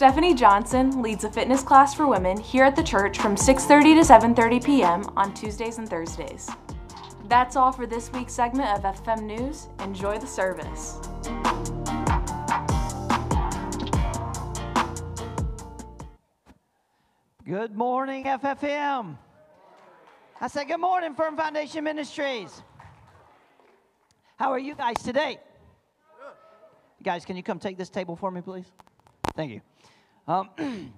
Stephanie Johnson leads a fitness class for women here at the church from 6:30 to 7:30 p.m. on Tuesdays and Thursdays. That's all for this week's segment of FFM News. Enjoy the service. Good morning, FFM. I said, Good morning, Firm Foundation Ministries. How are you guys today? Guys, can you come take this table for me, please? Thank you. Um,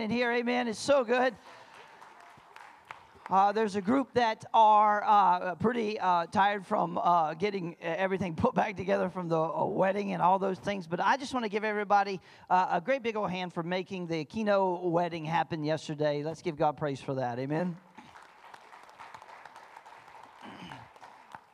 in here, amen. It's so good. Uh, there's a group that are uh, pretty uh, tired from uh, getting everything put back together from the uh, wedding and all those things. But I just want to give everybody uh, a great big old hand for making the Kino wedding happen yesterday. Let's give God praise for that. Amen.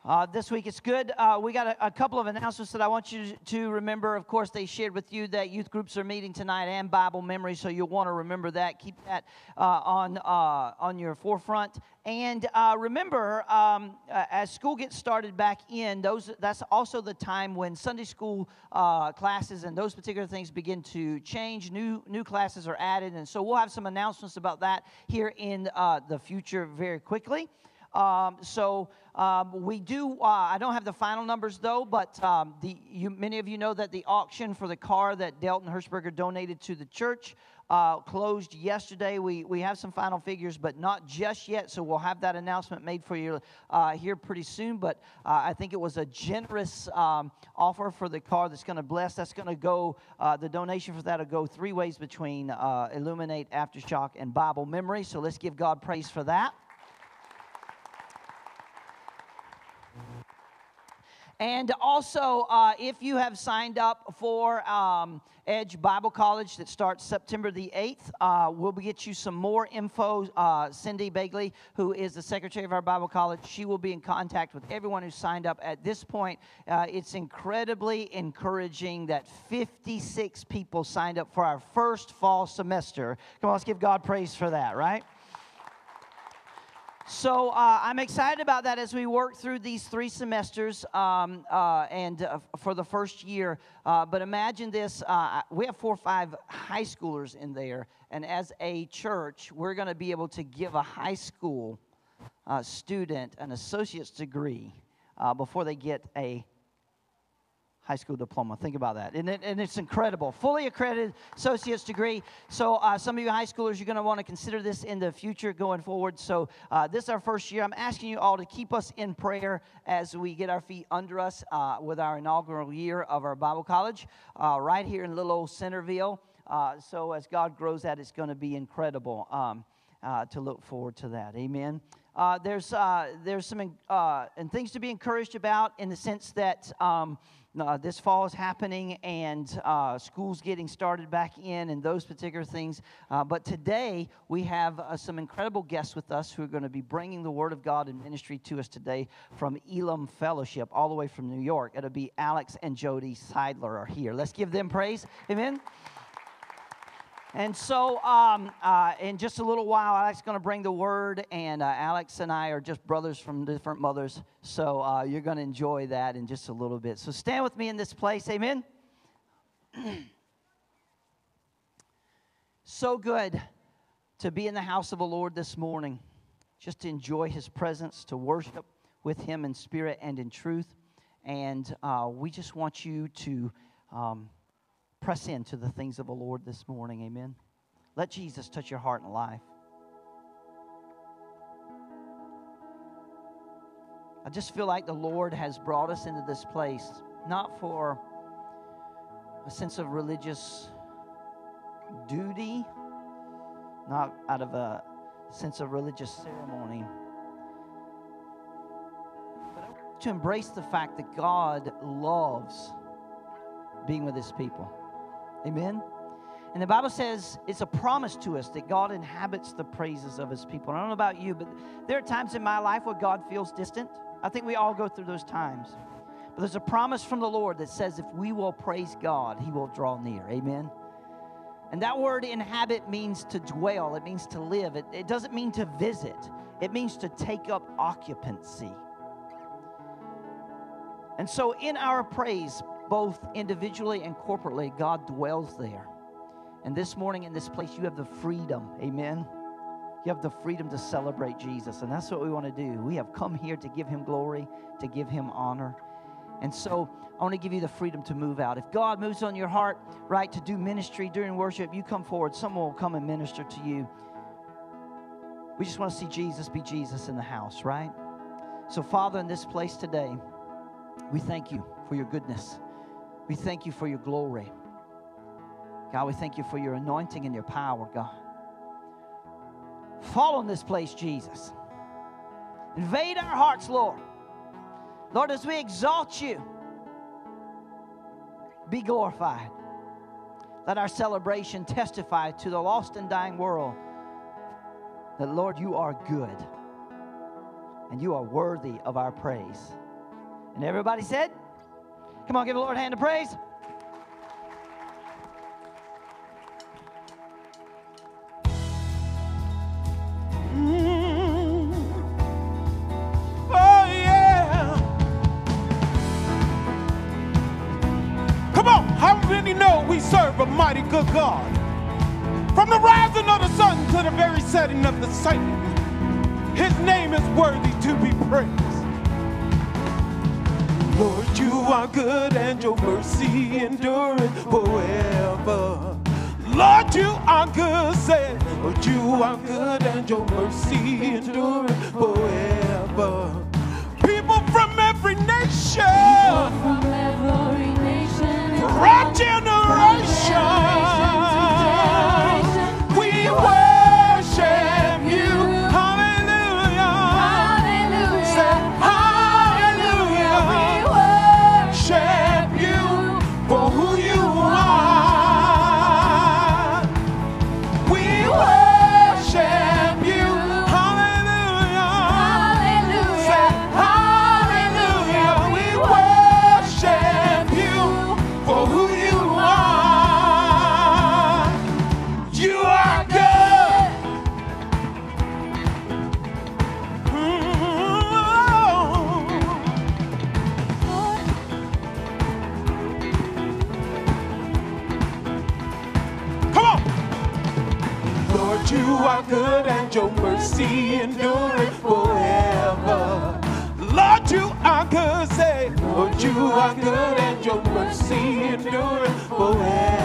Uh, this week it's good. Uh, we got a, a, couple of announcements that I want you to remember. Of course, they shared with you that youth groups are meeting tonight and Bible memory, so you'll want to remember that. Keep that uh, on uh, on your forefront. And uh, remember, um, uh, as school gets started back in, those that's also the time when Sunday school classes and those particular things begin to change. New new classes are added, and so we'll have some announcements about that here in the future very quickly. Um, so um, we do. Uh, I don't have the final numbers though, but um, the you, many of you know that the auction for the car that Delton Hirschberger donated to the church uh, closed yesterday. We we have some final figures, but not just yet. So we'll have that announcement made for you uh, here pretty soon. But uh, I think it was a generous um, offer for the car that's going to bless. That's going to go. Uh, the donation for that will go three ways between uh, Illuminate, Aftershock, and Bible Memory. So let's give God praise for that. And also, uh, if you have signed up for um, Edge Bible College that starts September the 8th, uh, we'll get you some more info. Uh, Cindy Bagley, who is the secretary of our Bible College, she will be in contact with everyone who signed up at this point. Uh, it's incredibly encouraging that 56 people signed up for our first fall semester. Come on, let's give God praise for that, right? So uh, I'm excited about that as we work through these three semesters um, uh, and uh, for the first year. Uh, but imagine this uh, we have four or five high schoolers in there, and as a church, we're going to be able to give a high school uh, student an associate's degree before they get a high school diploma. Think about that. And, it, and it's incredible. Fully accredited associate's degree. So, uh, some of you high schoolers, you're going to want to consider this in the future going forward. So, uh, this is our first year. I'm asking you all to keep us in prayer as we get our feet under us uh, with our inaugural year of our Bible college uh, right here in little old Centreville. Uh, so, as God grows that, it's going to be incredible um, uh, to look forward to that. Amen. There's there's some and things to be encouraged about in the sense that um, uh, this fall is happening and uh, school's getting started back in and those particular things. Uh, but today we have uh, some incredible guests with us who are going to be bringing the Word of God and ministry to us today from Elim Fellowship, all the way from New York. It'll be Alex and Jody Seidler are here. Let's give them praise. Amen. And so, um, uh, in just a little while, Alex is going to bring the word, and uh, Alex and I are just brothers from different mothers. So, uh, you're going to enjoy that in just a little bit. So, stand with me in this place. Amen. so good to be in the house of the Lord this morning, just to enjoy his presence, to worship with him in spirit and in truth. And uh, we just want you to. Um, press into the things of the Lord this morning. Amen. Let Jesus touch your heart and life. I just feel like the Lord has brought us into this place not for a sense of religious duty, not out of a sense of religious ceremony, but to embrace the fact that God loves being with his people. Amen. And the Bible says it's a promise to us that God inhabits the praises of his people. I don't know about you, but there are times in my life where God feels distant. I think we all go through those times. But there's a promise from the Lord that says if we will praise God, he will draw near. Amen. And that word inhabit means to dwell, it means to live. It, it doesn't mean to visit, it means to take up occupancy. And so in our praise, both individually and corporately, God dwells there. And this morning in this place, you have the freedom, amen. You have the freedom to celebrate Jesus. And that's what we want to do. We have come here to give him glory, to give him honor. And so I want to give you the freedom to move out. If God moves on your heart, right, to do ministry during worship, you come forward. Someone will come and minister to you. We just want to see Jesus be Jesus in the house, right? So, Father, in this place today, we thank you for your goodness. We thank you for your glory. God, we thank you for your anointing and your power, God. Fall in this place, Jesus. Invade our hearts, Lord. Lord, as we exalt you, be glorified. Let our celebration testify to the lost and dying world that, Lord, you are good and you are worthy of our praise. And everybody said, Come on, give the Lord a hand of praise. Mm. Oh yeah. Come on, how many know we serve a mighty good God. From the rising of the sun to the very setting of the same, his name is worthy to be praised. Lord, you are good and your mercy endureth forever. Lord, you are good, say, Lord, you are good and your mercy endureth forever. People from every nation, from every nation, from generation. Your mercy endureth forever. Lord, you are good, say, Lord, you are good and your mercy endureth forever.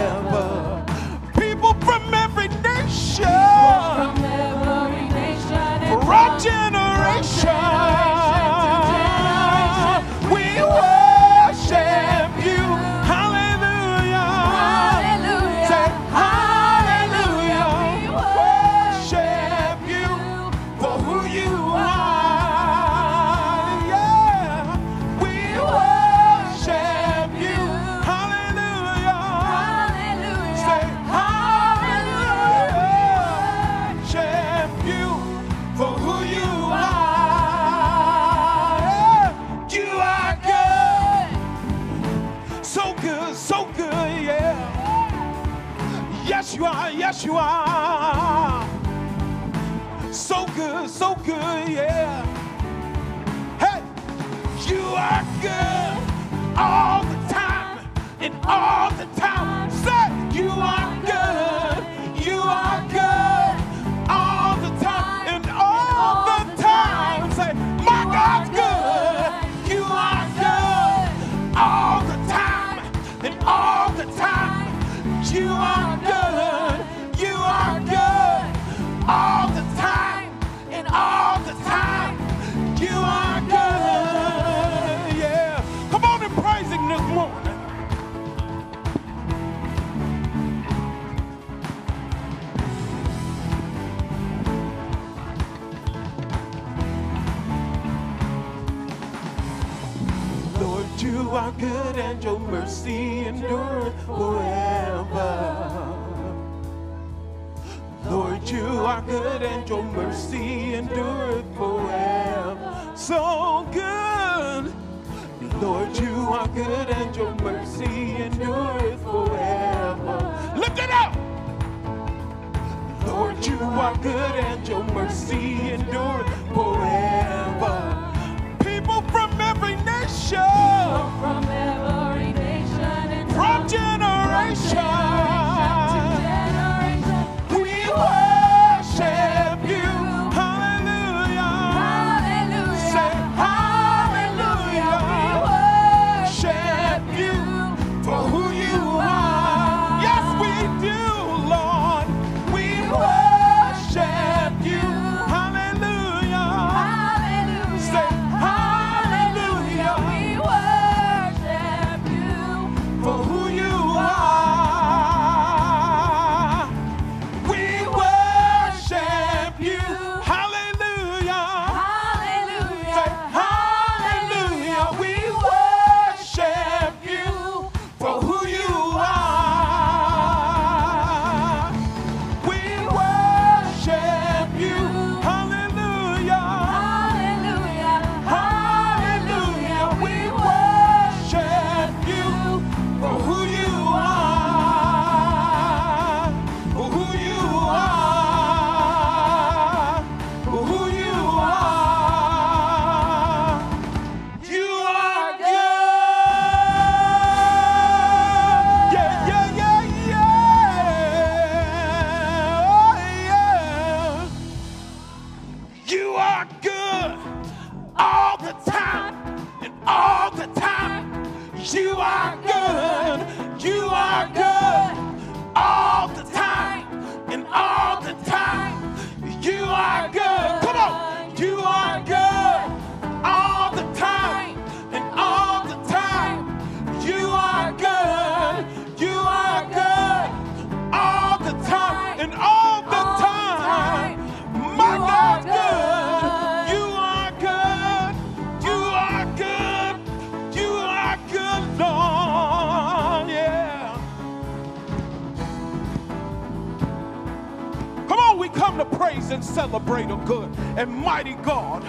Praise and celebrate a good and mighty God.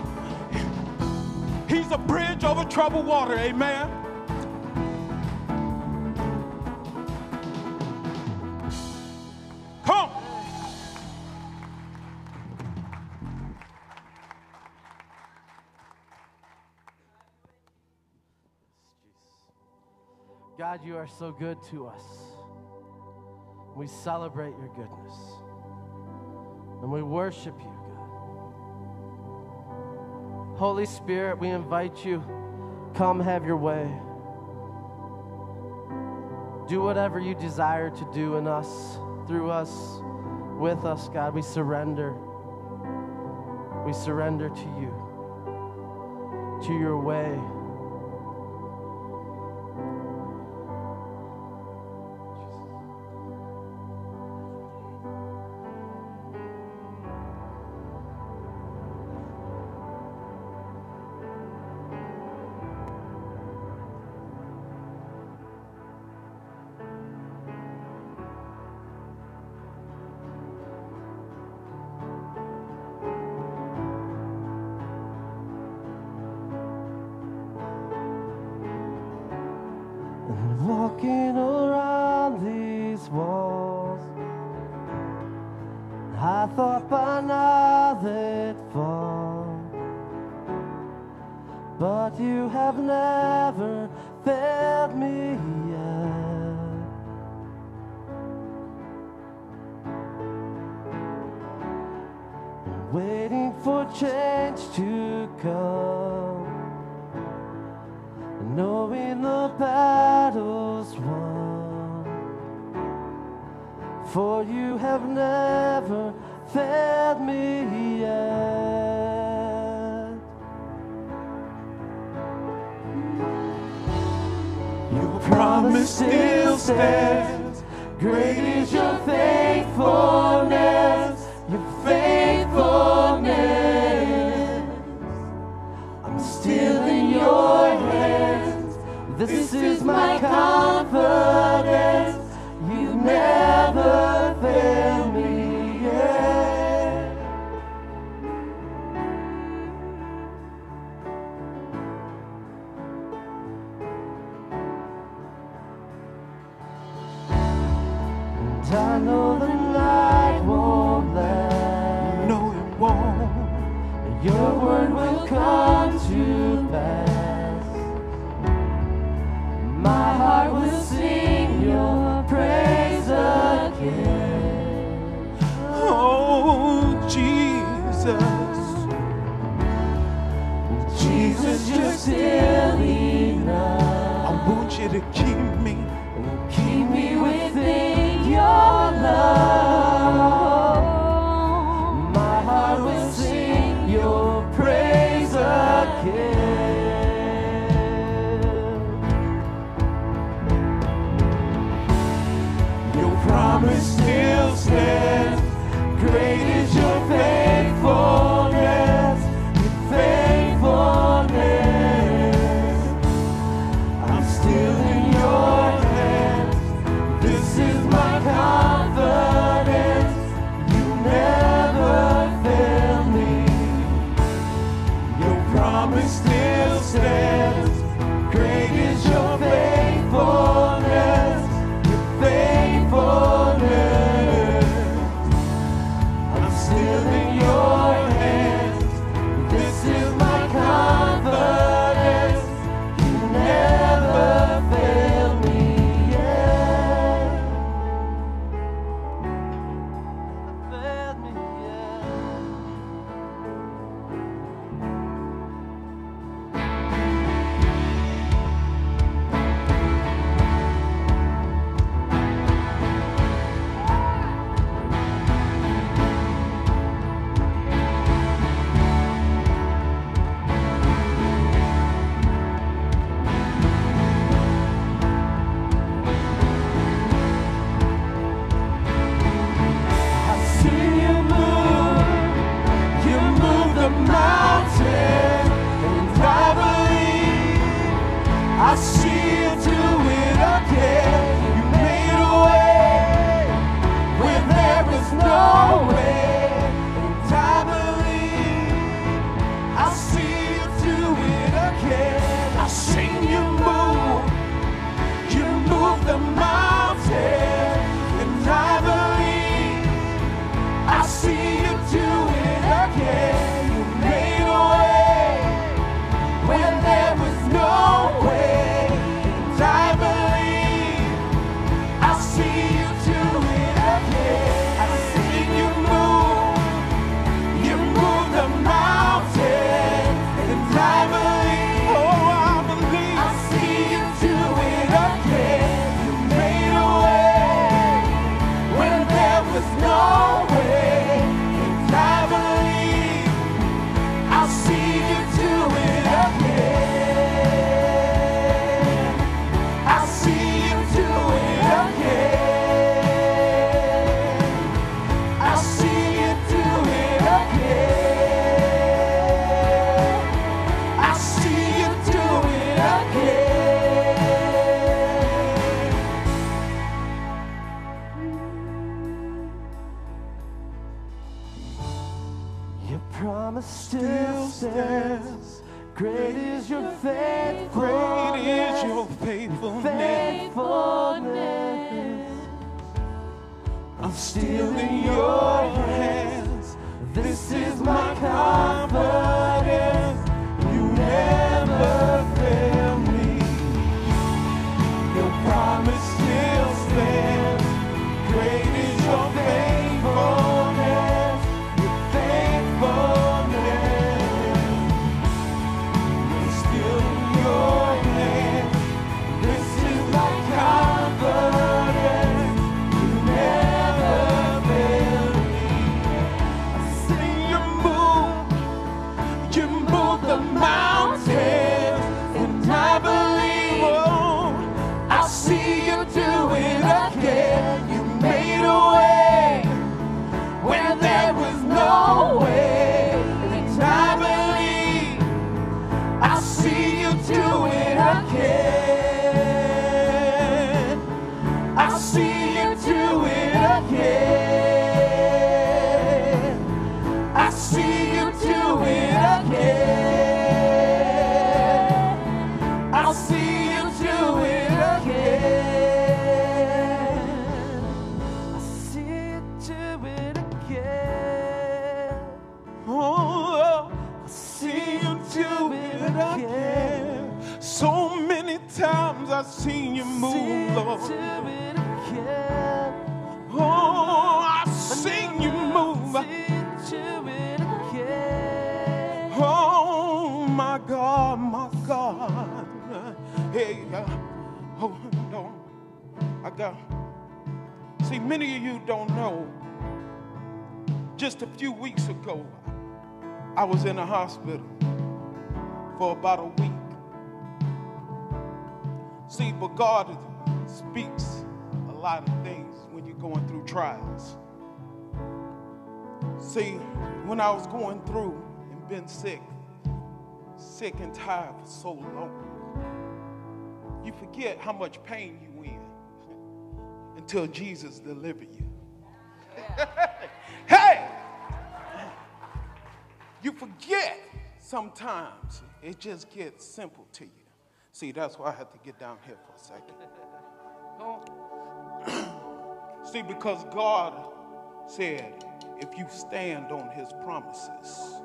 He's a bridge over troubled water. Amen. Come. God, you are so good to us. We celebrate your goodness. And we worship you, God. Holy Spirit, we invite you, come have your way. Do whatever you desire to do in us, through us, with us, God. We surrender. We surrender to you, to your way. os teus. I was in a hospital for about a week. See, but God speaks a lot of things when you're going through trials. See, when I was going through and been sick, sick and tired for so long, you forget how much pain you in until Jesus delivered you. hey! You forget sometimes it just gets simple to you. See, that's why I had to get down here for a second. See, because God said, if you stand on his promises,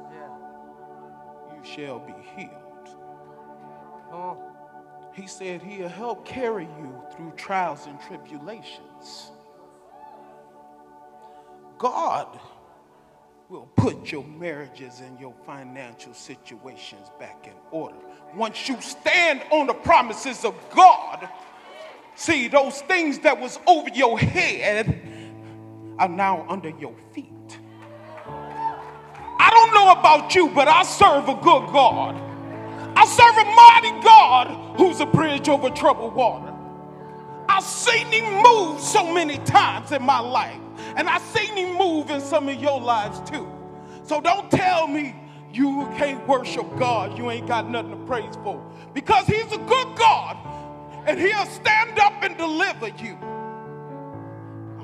you shall be healed. He said he'll help carry you through trials and tribulations. God will put your marriages and your financial situations back in order. Once you stand on the promises of God, see those things that was over your head are now under your feet. I don't know about you, but I serve a good God. I serve a mighty God who's a bridge over troubled water. I've seen him move so many times in my life, and I've seen him move in some of your lives too. So don't tell me you can't worship God, you ain't got nothing to praise for, because he's a good God, and he'll stand up and deliver you.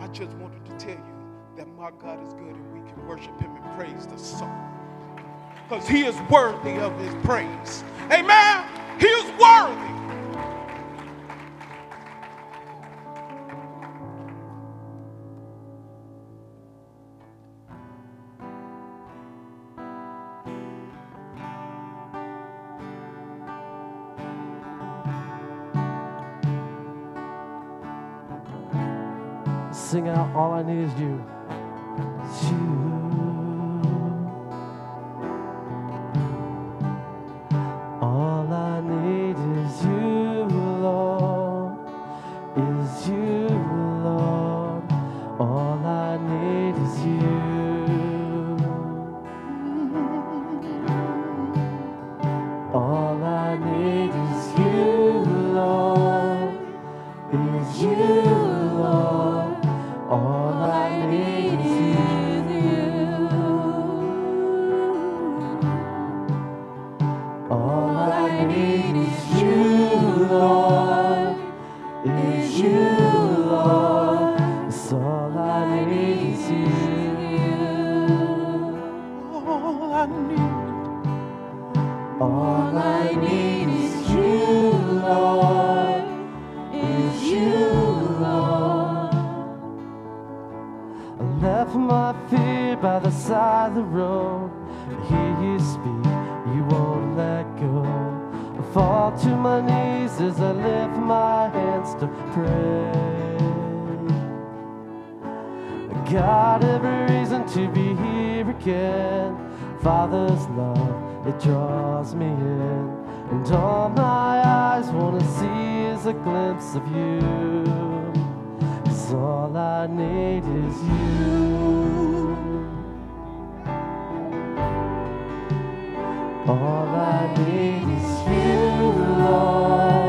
I just wanted to tell you that my God is good, and we can worship him and praise the song because he is worthy of his praise. Amen. He is worthy. Sing out, all I need is you. The side of the road. I hear you speak, you won't let go. I fall to my knees as I lift my hands to pray. I got every reason to be here again. Father's love, it draws me in. And all my eyes wanna see is a glimpse of you. Cause all I need is you. All I need is you, Lord.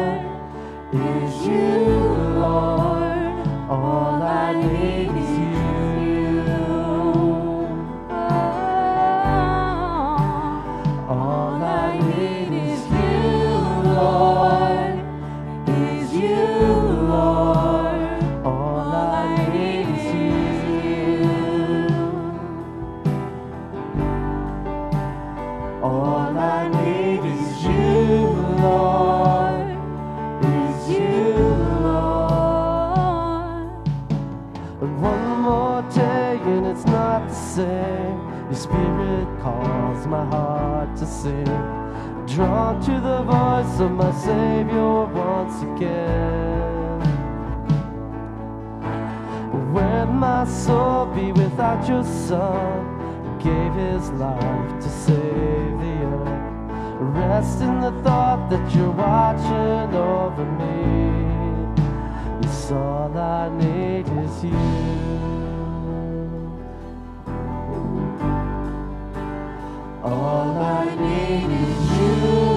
Of my Savior once again. Where my soul be without your Son? Gave his life to save the earth. Rest in the thought that you're watching over me. Yes, all I need is you. All I need is you,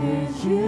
You,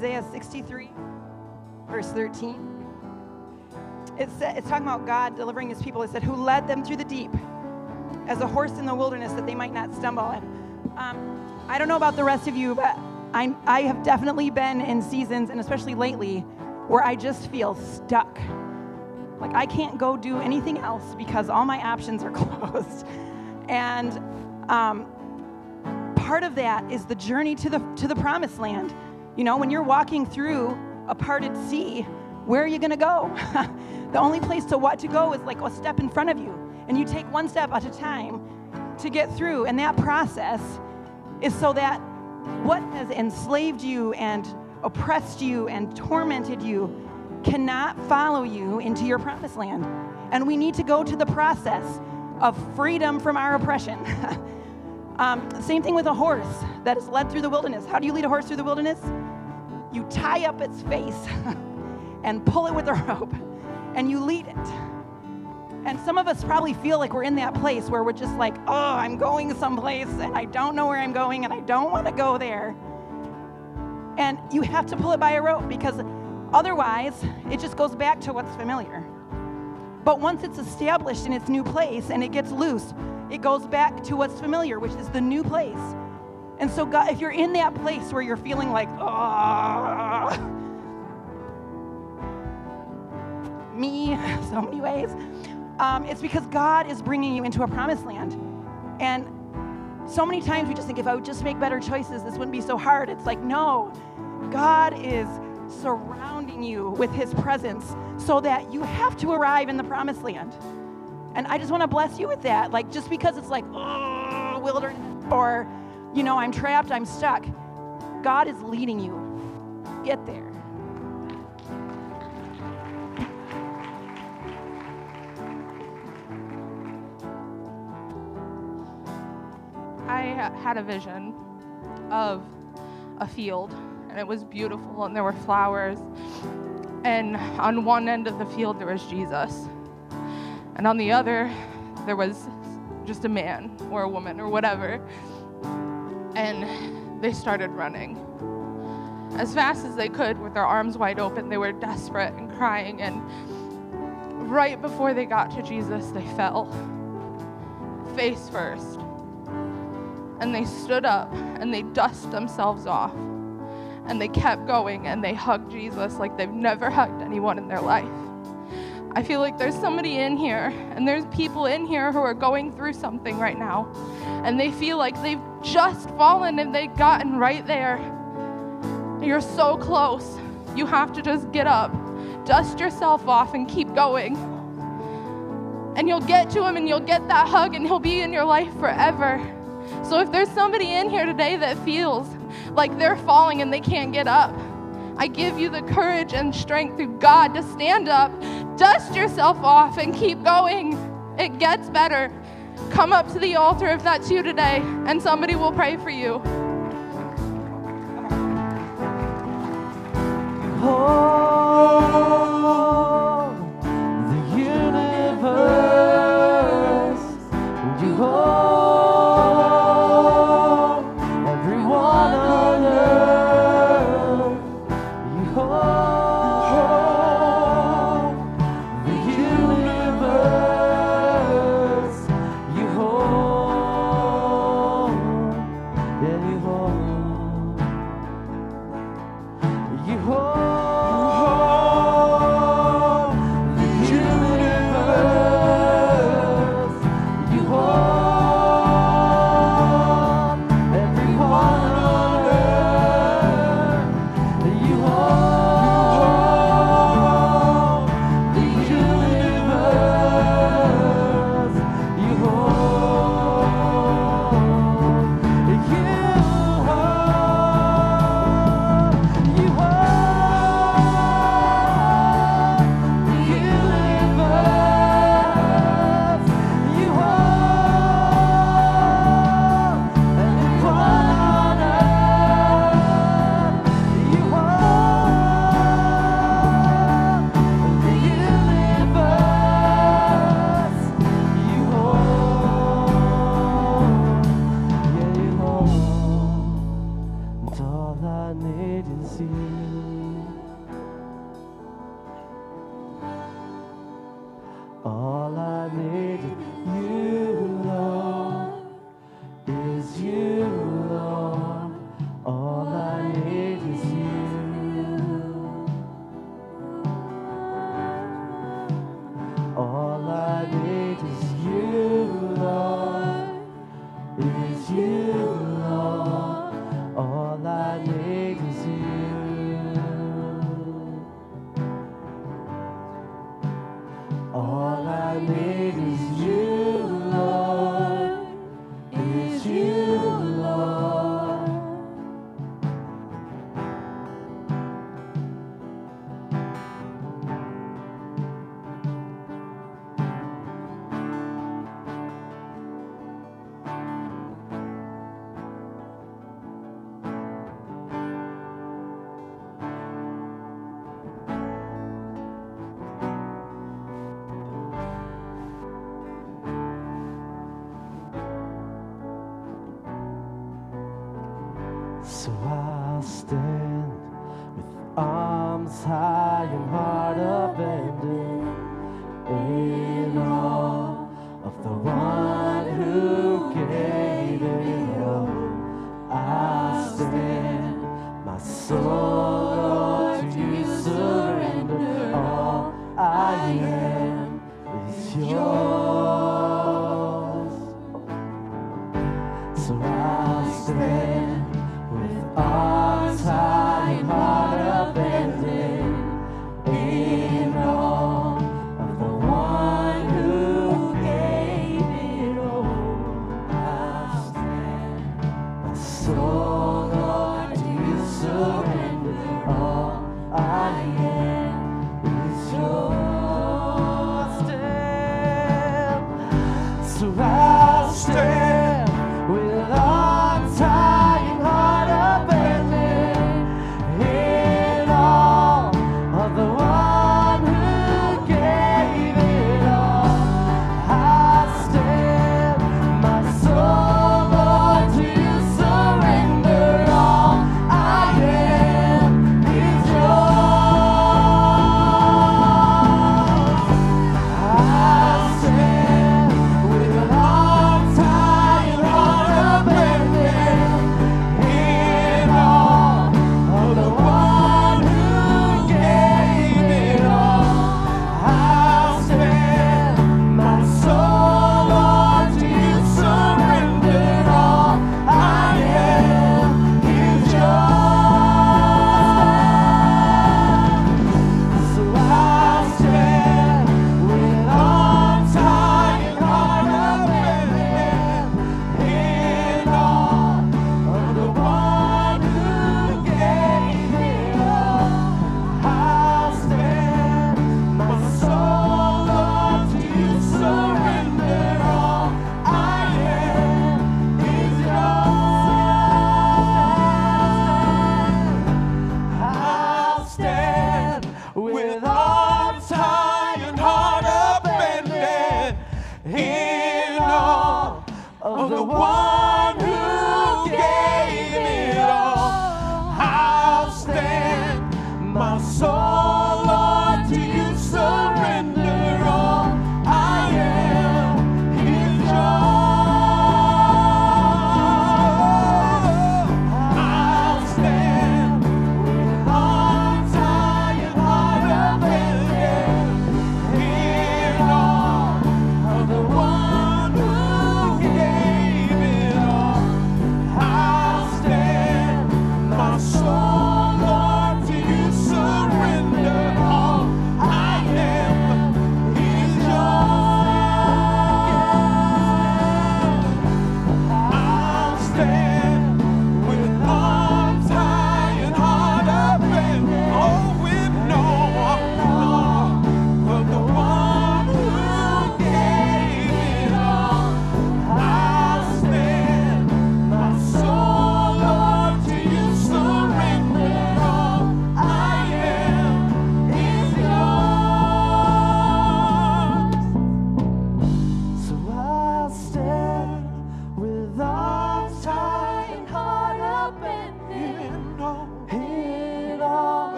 Isaiah 63, verse 13. It's, it's talking about God delivering his people. It said, Who led them through the deep as a horse in the wilderness that they might not stumble. And um, I don't know about the rest of you, but I, I have definitely been in seasons, and especially lately, where I just feel stuck. Like I can't go do anything else because all my options are closed. And um, part of that is the journey to the to the promised land. You know, when you're walking through a parted sea, where are you going to go? the only place to what to go is like a step in front of you, and you take one step at a time to get through. And that process is so that what has enslaved you and oppressed you and tormented you cannot follow you into your promised land. And we need to go to the process of freedom from our oppression. um, same thing with a horse that is led through the wilderness. How do you lead a horse through the wilderness? You tie up its face and pull it with a rope, and you lead it. And some of us probably feel like we're in that place where we're just like, oh, I'm going someplace and I don't know where I'm going and I don't want to go there. And you have to pull it by a rope because otherwise it just goes back to what's familiar. But once it's established in its new place and it gets loose, it goes back to what's familiar, which is the new place. And so, God, if you're in that place where you're feeling like, oh, me, so many ways, um, it's because God is bringing you into a promised land. And so many times we just think if I would just make better choices, this wouldn't be so hard. It's like, no, God is surrounding you with his presence so that you have to arrive in the promised land. And I just want to bless you with that. Like, just because it's like, oh, wilderness, or, you know, I'm trapped, I'm stuck, God is leading you. Get there. I had a vision of a field, and it was beautiful, and there were flowers. And on one end of the field, there was Jesus. And on the other, there was just a man or a woman or whatever. And they started running as fast as they could with their arms wide open. They were desperate and crying. And right before they got to Jesus, they fell face first. And they stood up and they dusted themselves off. And they kept going and they hugged Jesus like they've never hugged anyone in their life. I feel like there's somebody in here, and there's people in here who are going through something right now, and they feel like they've just fallen and they've gotten right there. You're so close. You have to just get up, dust yourself off, and keep going. And you'll get to him and you'll get that hug, and he'll be in your life forever. So if there's somebody in here today that feels like they're falling and they can't get up, I give you the courage and strength through God to stand up, dust yourself off, and keep going. It gets better. Come up to the altar if that's you today, and somebody will pray for you. hold 사용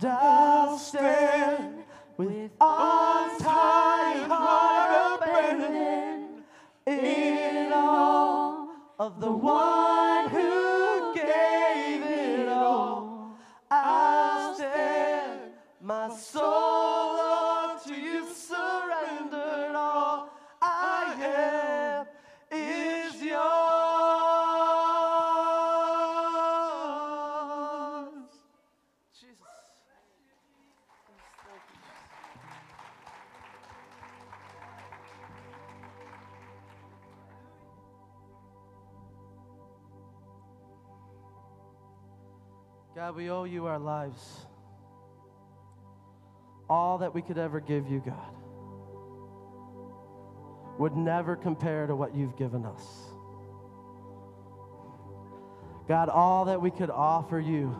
And I'll stand with arms high and heart open in all of the one. We owe you our lives. All that we could ever give you, God, would never compare to what you've given us. God, all that we could offer you,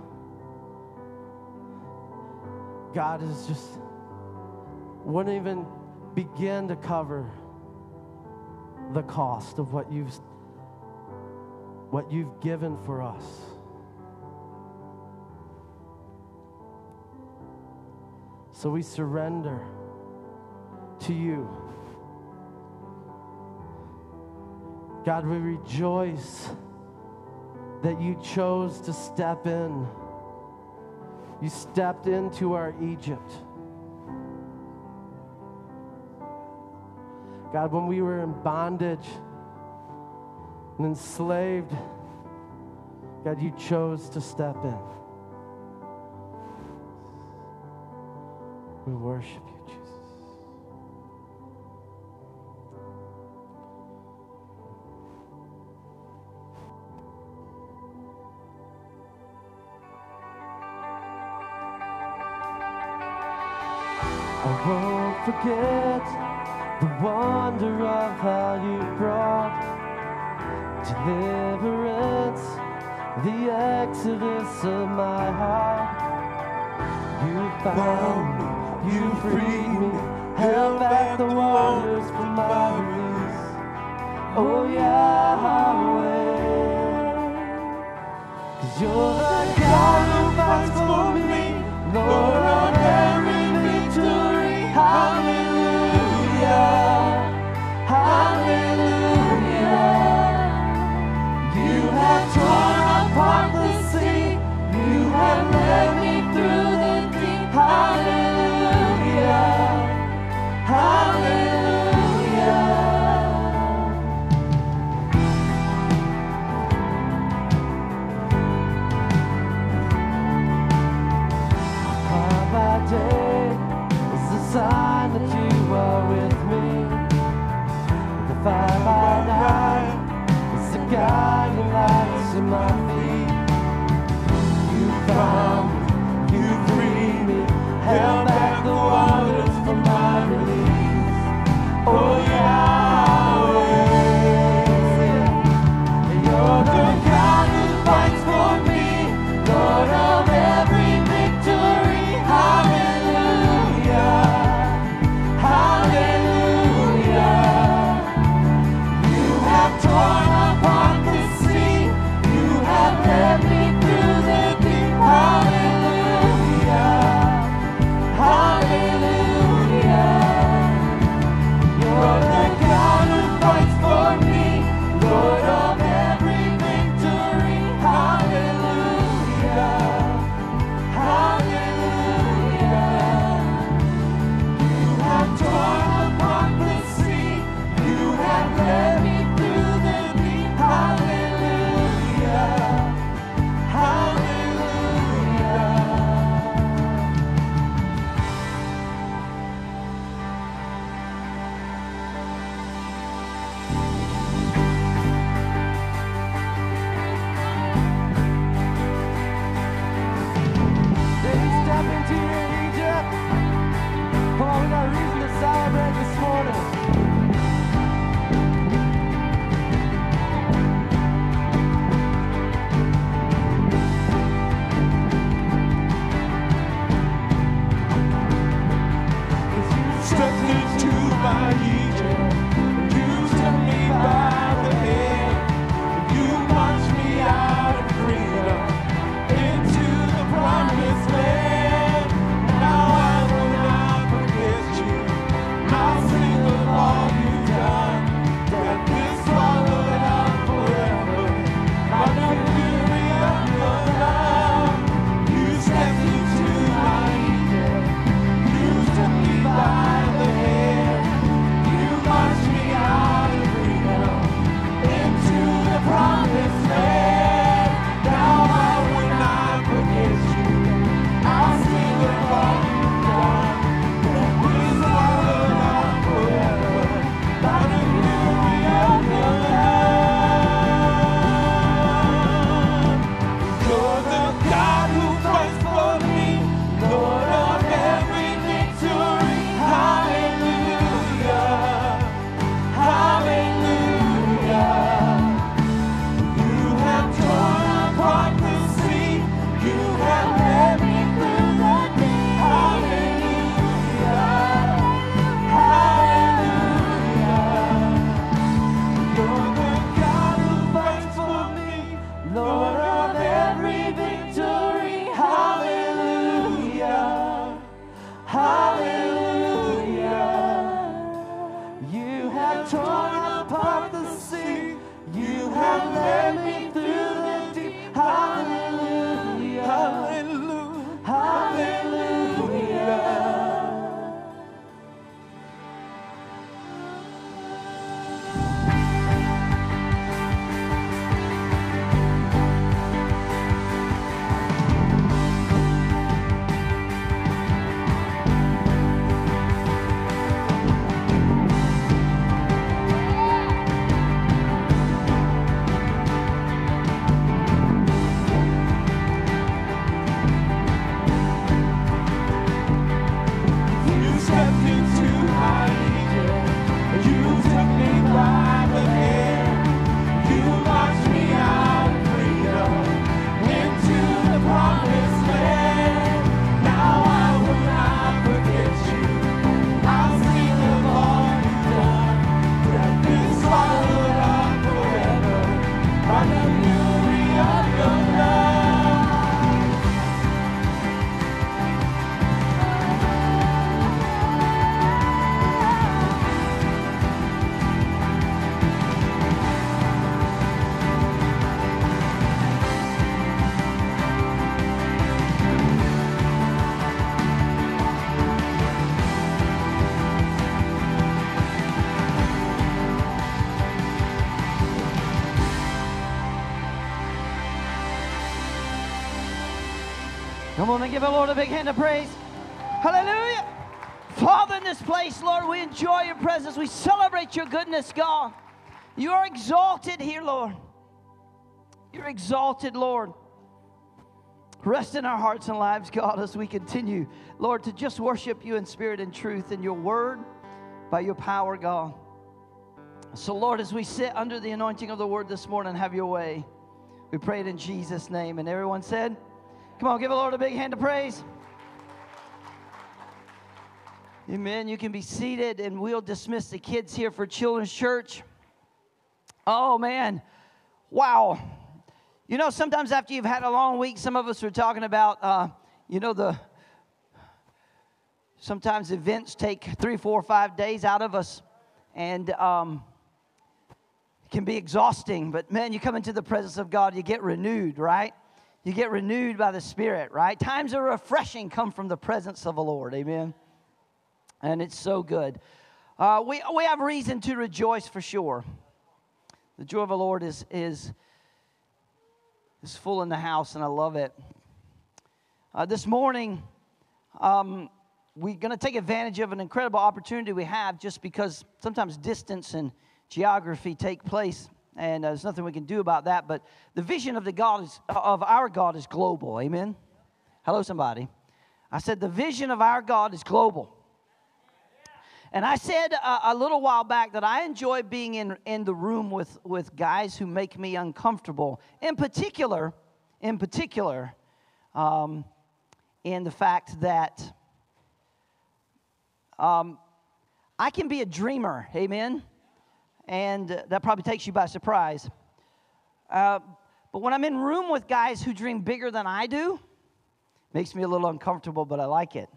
God, is just, wouldn't even begin to cover the cost of what you've what you've given for us. So we surrender to you. God, we rejoice that you chose to step in. You stepped into our Egypt. God, when we were in bondage and enslaved, God, you chose to step in. We worship you, Jesus. I won't forget the wonder of how you brought deliverance, the exodus of my heart. You found me, you freed me, held back the waters from my release. Oh Yahweh, cause you're the God who fights for me, Lord of every victory. Hallelujah, hallelujah. You have torn apart the sea. You have led me through the deep. Hallelujah. You found me, you freed me, held back the waters from my release. Oh Yahweh, give the Lord a big hand of praise. Hallelujah. Father, in this place, Lord, we enjoy your presence. We celebrate your goodness, God. You are exalted here, Lord. You're exalted, Lord. Rest in our hearts and lives, God, as we continue, Lord, to just worship you in spirit and truth in your word by your power, God. So, Lord, as we sit under the anointing of the word this morning, have your way. We pray it in Jesus' name. And everyone said, Come on, give the Lord a big hand of praise. Amen. You can be seated, and we'll dismiss the kids here for Children's Church. Oh, man. Wow. You know, sometimes after you've had a long week, some of us are talking about, uh, you know, the sometimes events take three, four, five days out of us, and um, it can be exhausting. But man, you come into the presence of God, you get renewed, right? You get renewed by the Spirit, right? Times of refreshing come from the presence of the Lord. Amen. And it's so good. Uh, we, we have reason to rejoice for sure. The joy of the Lord is, is, is full in the house, and I love it. Uh, this morning, um, we're going to take advantage of an incredible opportunity we have just because sometimes distance and geography take place and uh, there's nothing we can do about that but the vision of the god is of our god is global amen hello somebody i said the vision of our god is global and I said uh, a little while back that I enjoy being in, in the room with, with guys who make me uncomfortable. In particular, in particular, um, in the fact that um, I can be a dreamer, amen? And that probably takes you by surprise. Uh, but when I'm in room with guys who dream bigger than I do, makes me a little uncomfortable, but I like it.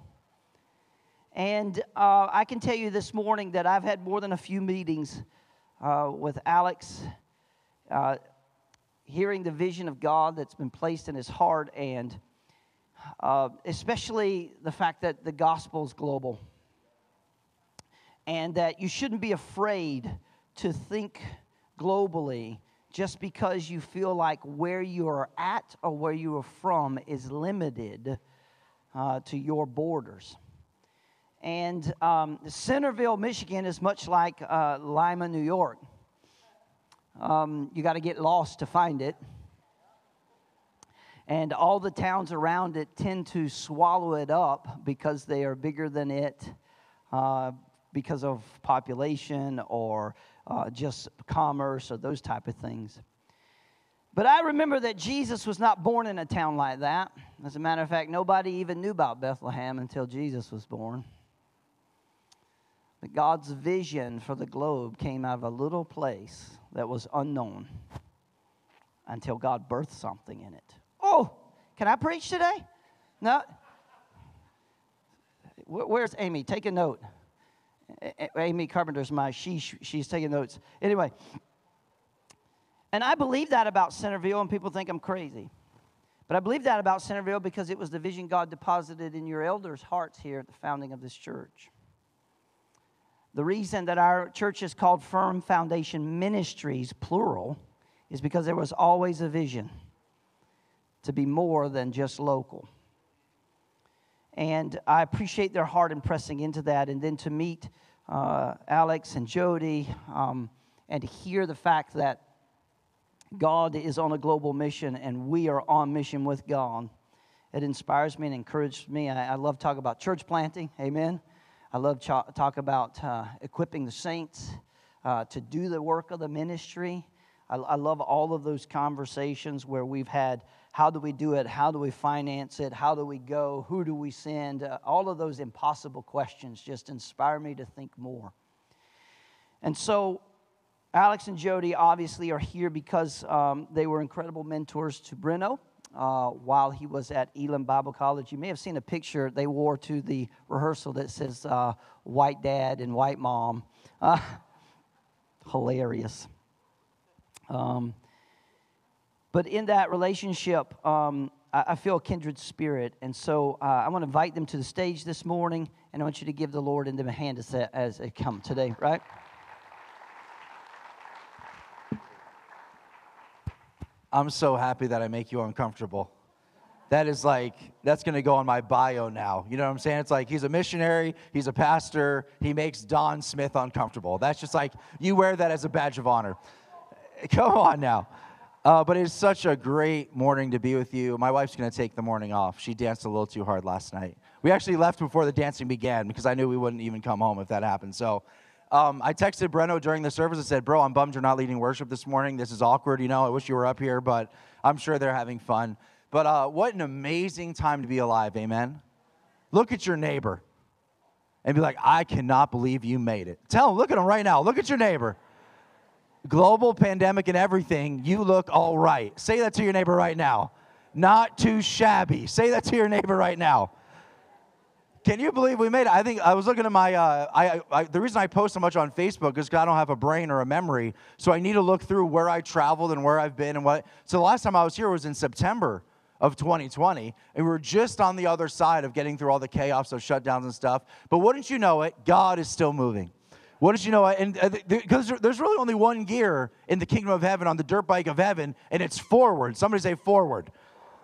And uh, I can tell you this morning that I've had more than a few meetings uh, with Alex, uh, hearing the vision of God that's been placed in his heart, and uh, especially the fact that the gospel is global. And that you shouldn't be afraid to think globally just because you feel like where you're at or where you are from is limited uh, to your borders. And um, Centreville, Michigan is much like uh, Lima, New York. Um, you got to get lost to find it. And all the towns around it tend to swallow it up because they are bigger than it uh, because of population or uh, just commerce or those type of things. But I remember that Jesus was not born in a town like that. As a matter of fact, nobody even knew about Bethlehem until Jesus was born. But God's vision for the globe came out of a little place that was unknown until God birthed something in it. Oh, can I preach today? No. Where's Amy? Take a note. Amy Carpenter's my she. She's taking notes. Anyway, and I believe that about Centreville, and people think I'm crazy. But I believe that about Centreville because it was the vision God deposited in your elders' hearts here at the founding of this church. The reason that our church is called Firm Foundation Ministries, plural, is because there was always a vision to be more than just local. And I appreciate their heart in pressing into that. And then to meet uh, Alex and Jody um, and to hear the fact that God is on a global mission and we are on mission with God. It inspires me and encourages me. I, I love talking about church planting. Amen. I love to talk about uh, equipping the saints uh, to do the work of the ministry. I, I love all of those conversations where we've had how do we do it? How do we finance it? How do we go? Who do we send? Uh, all of those impossible questions just inspire me to think more. And so, Alex and Jody obviously are here because um, they were incredible mentors to Breno uh, while he was at Elim Bible College. You may have seen a picture they wore to the rehearsal that says uh, white dad and white mom. Uh, hilarious. Um, but in that relationship, um, I, I, feel a kindred spirit. And so uh, I want to invite them to the stage this morning, and I want you to give the Lord into my hand as, as they come today, right? I'm so happy that I make you uncomfortable. That is like, that's gonna go on my bio now. You know what I'm saying? It's like he's a missionary, he's a pastor, he makes Don Smith uncomfortable. That's just like, you wear that as a badge of honor. Come on now. Uh, but it's such a great morning to be with you. My wife's going to take the morning off. She danced a little too hard last night. We actually left before the dancing began because I knew we wouldn't even come home if that happened. So um, I texted Breno during the service and said, Bro, I'm bummed you're not leading worship this morning. This is awkward. You know, I wish you were up here, but I'm sure they're having fun. But uh, what an amazing time to be alive. Amen. Look at your neighbor and be like, I cannot believe you made it. Tell him, look at him right now. Look at your neighbor global pandemic and everything, you look all right. Say that to your neighbor right now. Not too shabby. Say that to your neighbor right now. Can you believe we made it? I think I was looking at my. Uh, I, I, the reason I post so much on Facebook is because I don't have a brain or a memory, so I need to look through where I traveled and where I've been and what. So the last time I was here was in September of 2020, and we were just on the other side of getting through all the chaos of shutdowns and stuff. But wouldn't you know it, God is still moving. What did you know? And because uh, there's really only one gear in the kingdom of heaven on the dirt bike of heaven, and it's forward. Somebody say forward.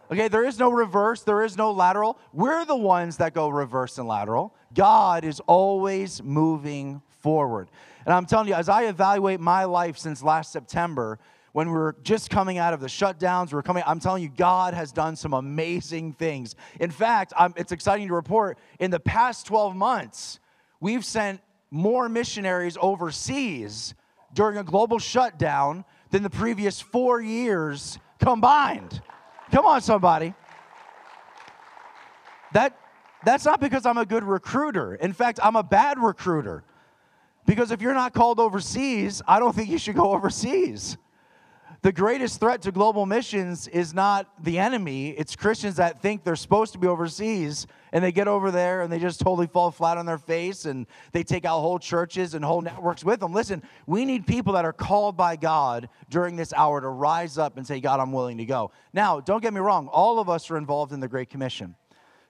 Okay, there is no reverse, there is no lateral. We're the ones that go reverse and lateral. God is always moving forward. And I'm telling you, as I evaluate my life since last September, when we are just coming out of the shutdowns, we are coming, I'm telling you, God has done some amazing things. In fact, I'm, it's exciting to report in the past 12 months, we've sent more missionaries overseas during a global shutdown than the previous four years combined. Come on, somebody. That, that's not because I'm a good recruiter. In fact, I'm a bad recruiter. Because if you're not called overseas, I don't think you should go overseas the greatest threat to global missions is not the enemy, it's Christians that think they're supposed to be overseas and they get over there and they just totally fall flat on their face and they take out whole churches and whole networks with them. Listen, we need people that are called by God during this hour to rise up and say, God, I'm willing to go. Now, don't get me wrong, all of us are involved in the Great Commission.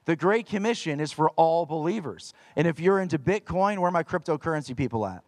The Great Commission is for all believers. And if you're into Bitcoin, where are my cryptocurrency people at?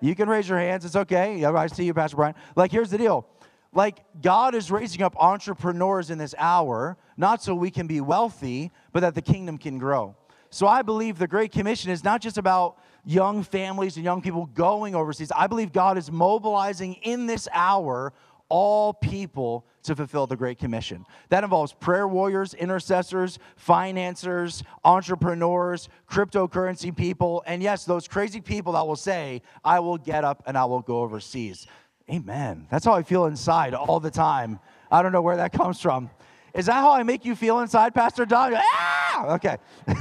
You can raise your hands. It's okay. I see you, Pastor Brian. Like, here's the deal. Like, God is raising up entrepreneurs in this hour, not so we can be wealthy, but that the kingdom can grow. So I believe the Great Commission is not just about young families and young people going overseas. I believe God is mobilizing in this hour all people to fulfill the Great Commission. That involves prayer warriors, intercessors, financiers, entrepreneurs, cryptocurrency people, and yes, those crazy people that will say, I will get up and I will go overseas. Amen. That's how I feel inside all the time. I don't know where that comes from. Is that how I make you feel inside, Pastor Don? Ah! Okay.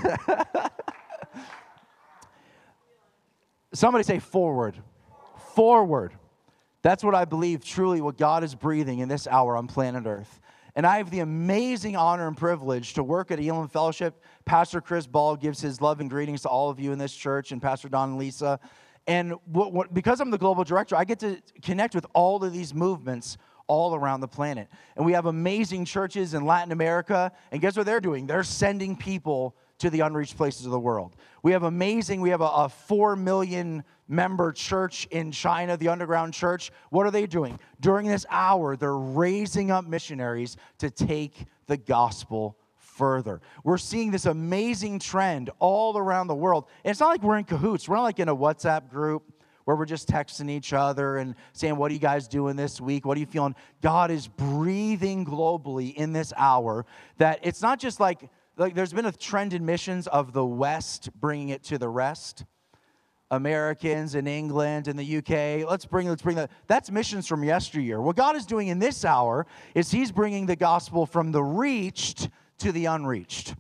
Somebody say forward. Forward. That's what I believe truly what God is breathing in this hour on planet Earth. And I have the amazing honor and privilege to work at Elim Fellowship. Pastor Chris Ball gives his love and greetings to all of you in this church, and Pastor Don and Lisa. And what, what, because I'm the global director, I get to connect with all of these movements all around the planet. And we have amazing churches in Latin America. And guess what they're doing? They're sending people to the unreached places of the world. We have amazing, we have a, a 4 million member church in China, the underground church. What are they doing? During this hour, they're raising up missionaries to take the gospel further. We're seeing this amazing trend all around the world. And it's not like we're in cahoots, we're not like in a WhatsApp group where we're just texting each other and saying, What are you guys doing this week? What are you feeling? God is breathing globally in this hour that it's not just like like there's been a trend in missions of the West bringing it to the rest. Americans in England and the UK. Let's bring let's bring that. That's missions from yesteryear. What God is doing in this hour is He's bringing the gospel from the reached to the unreached.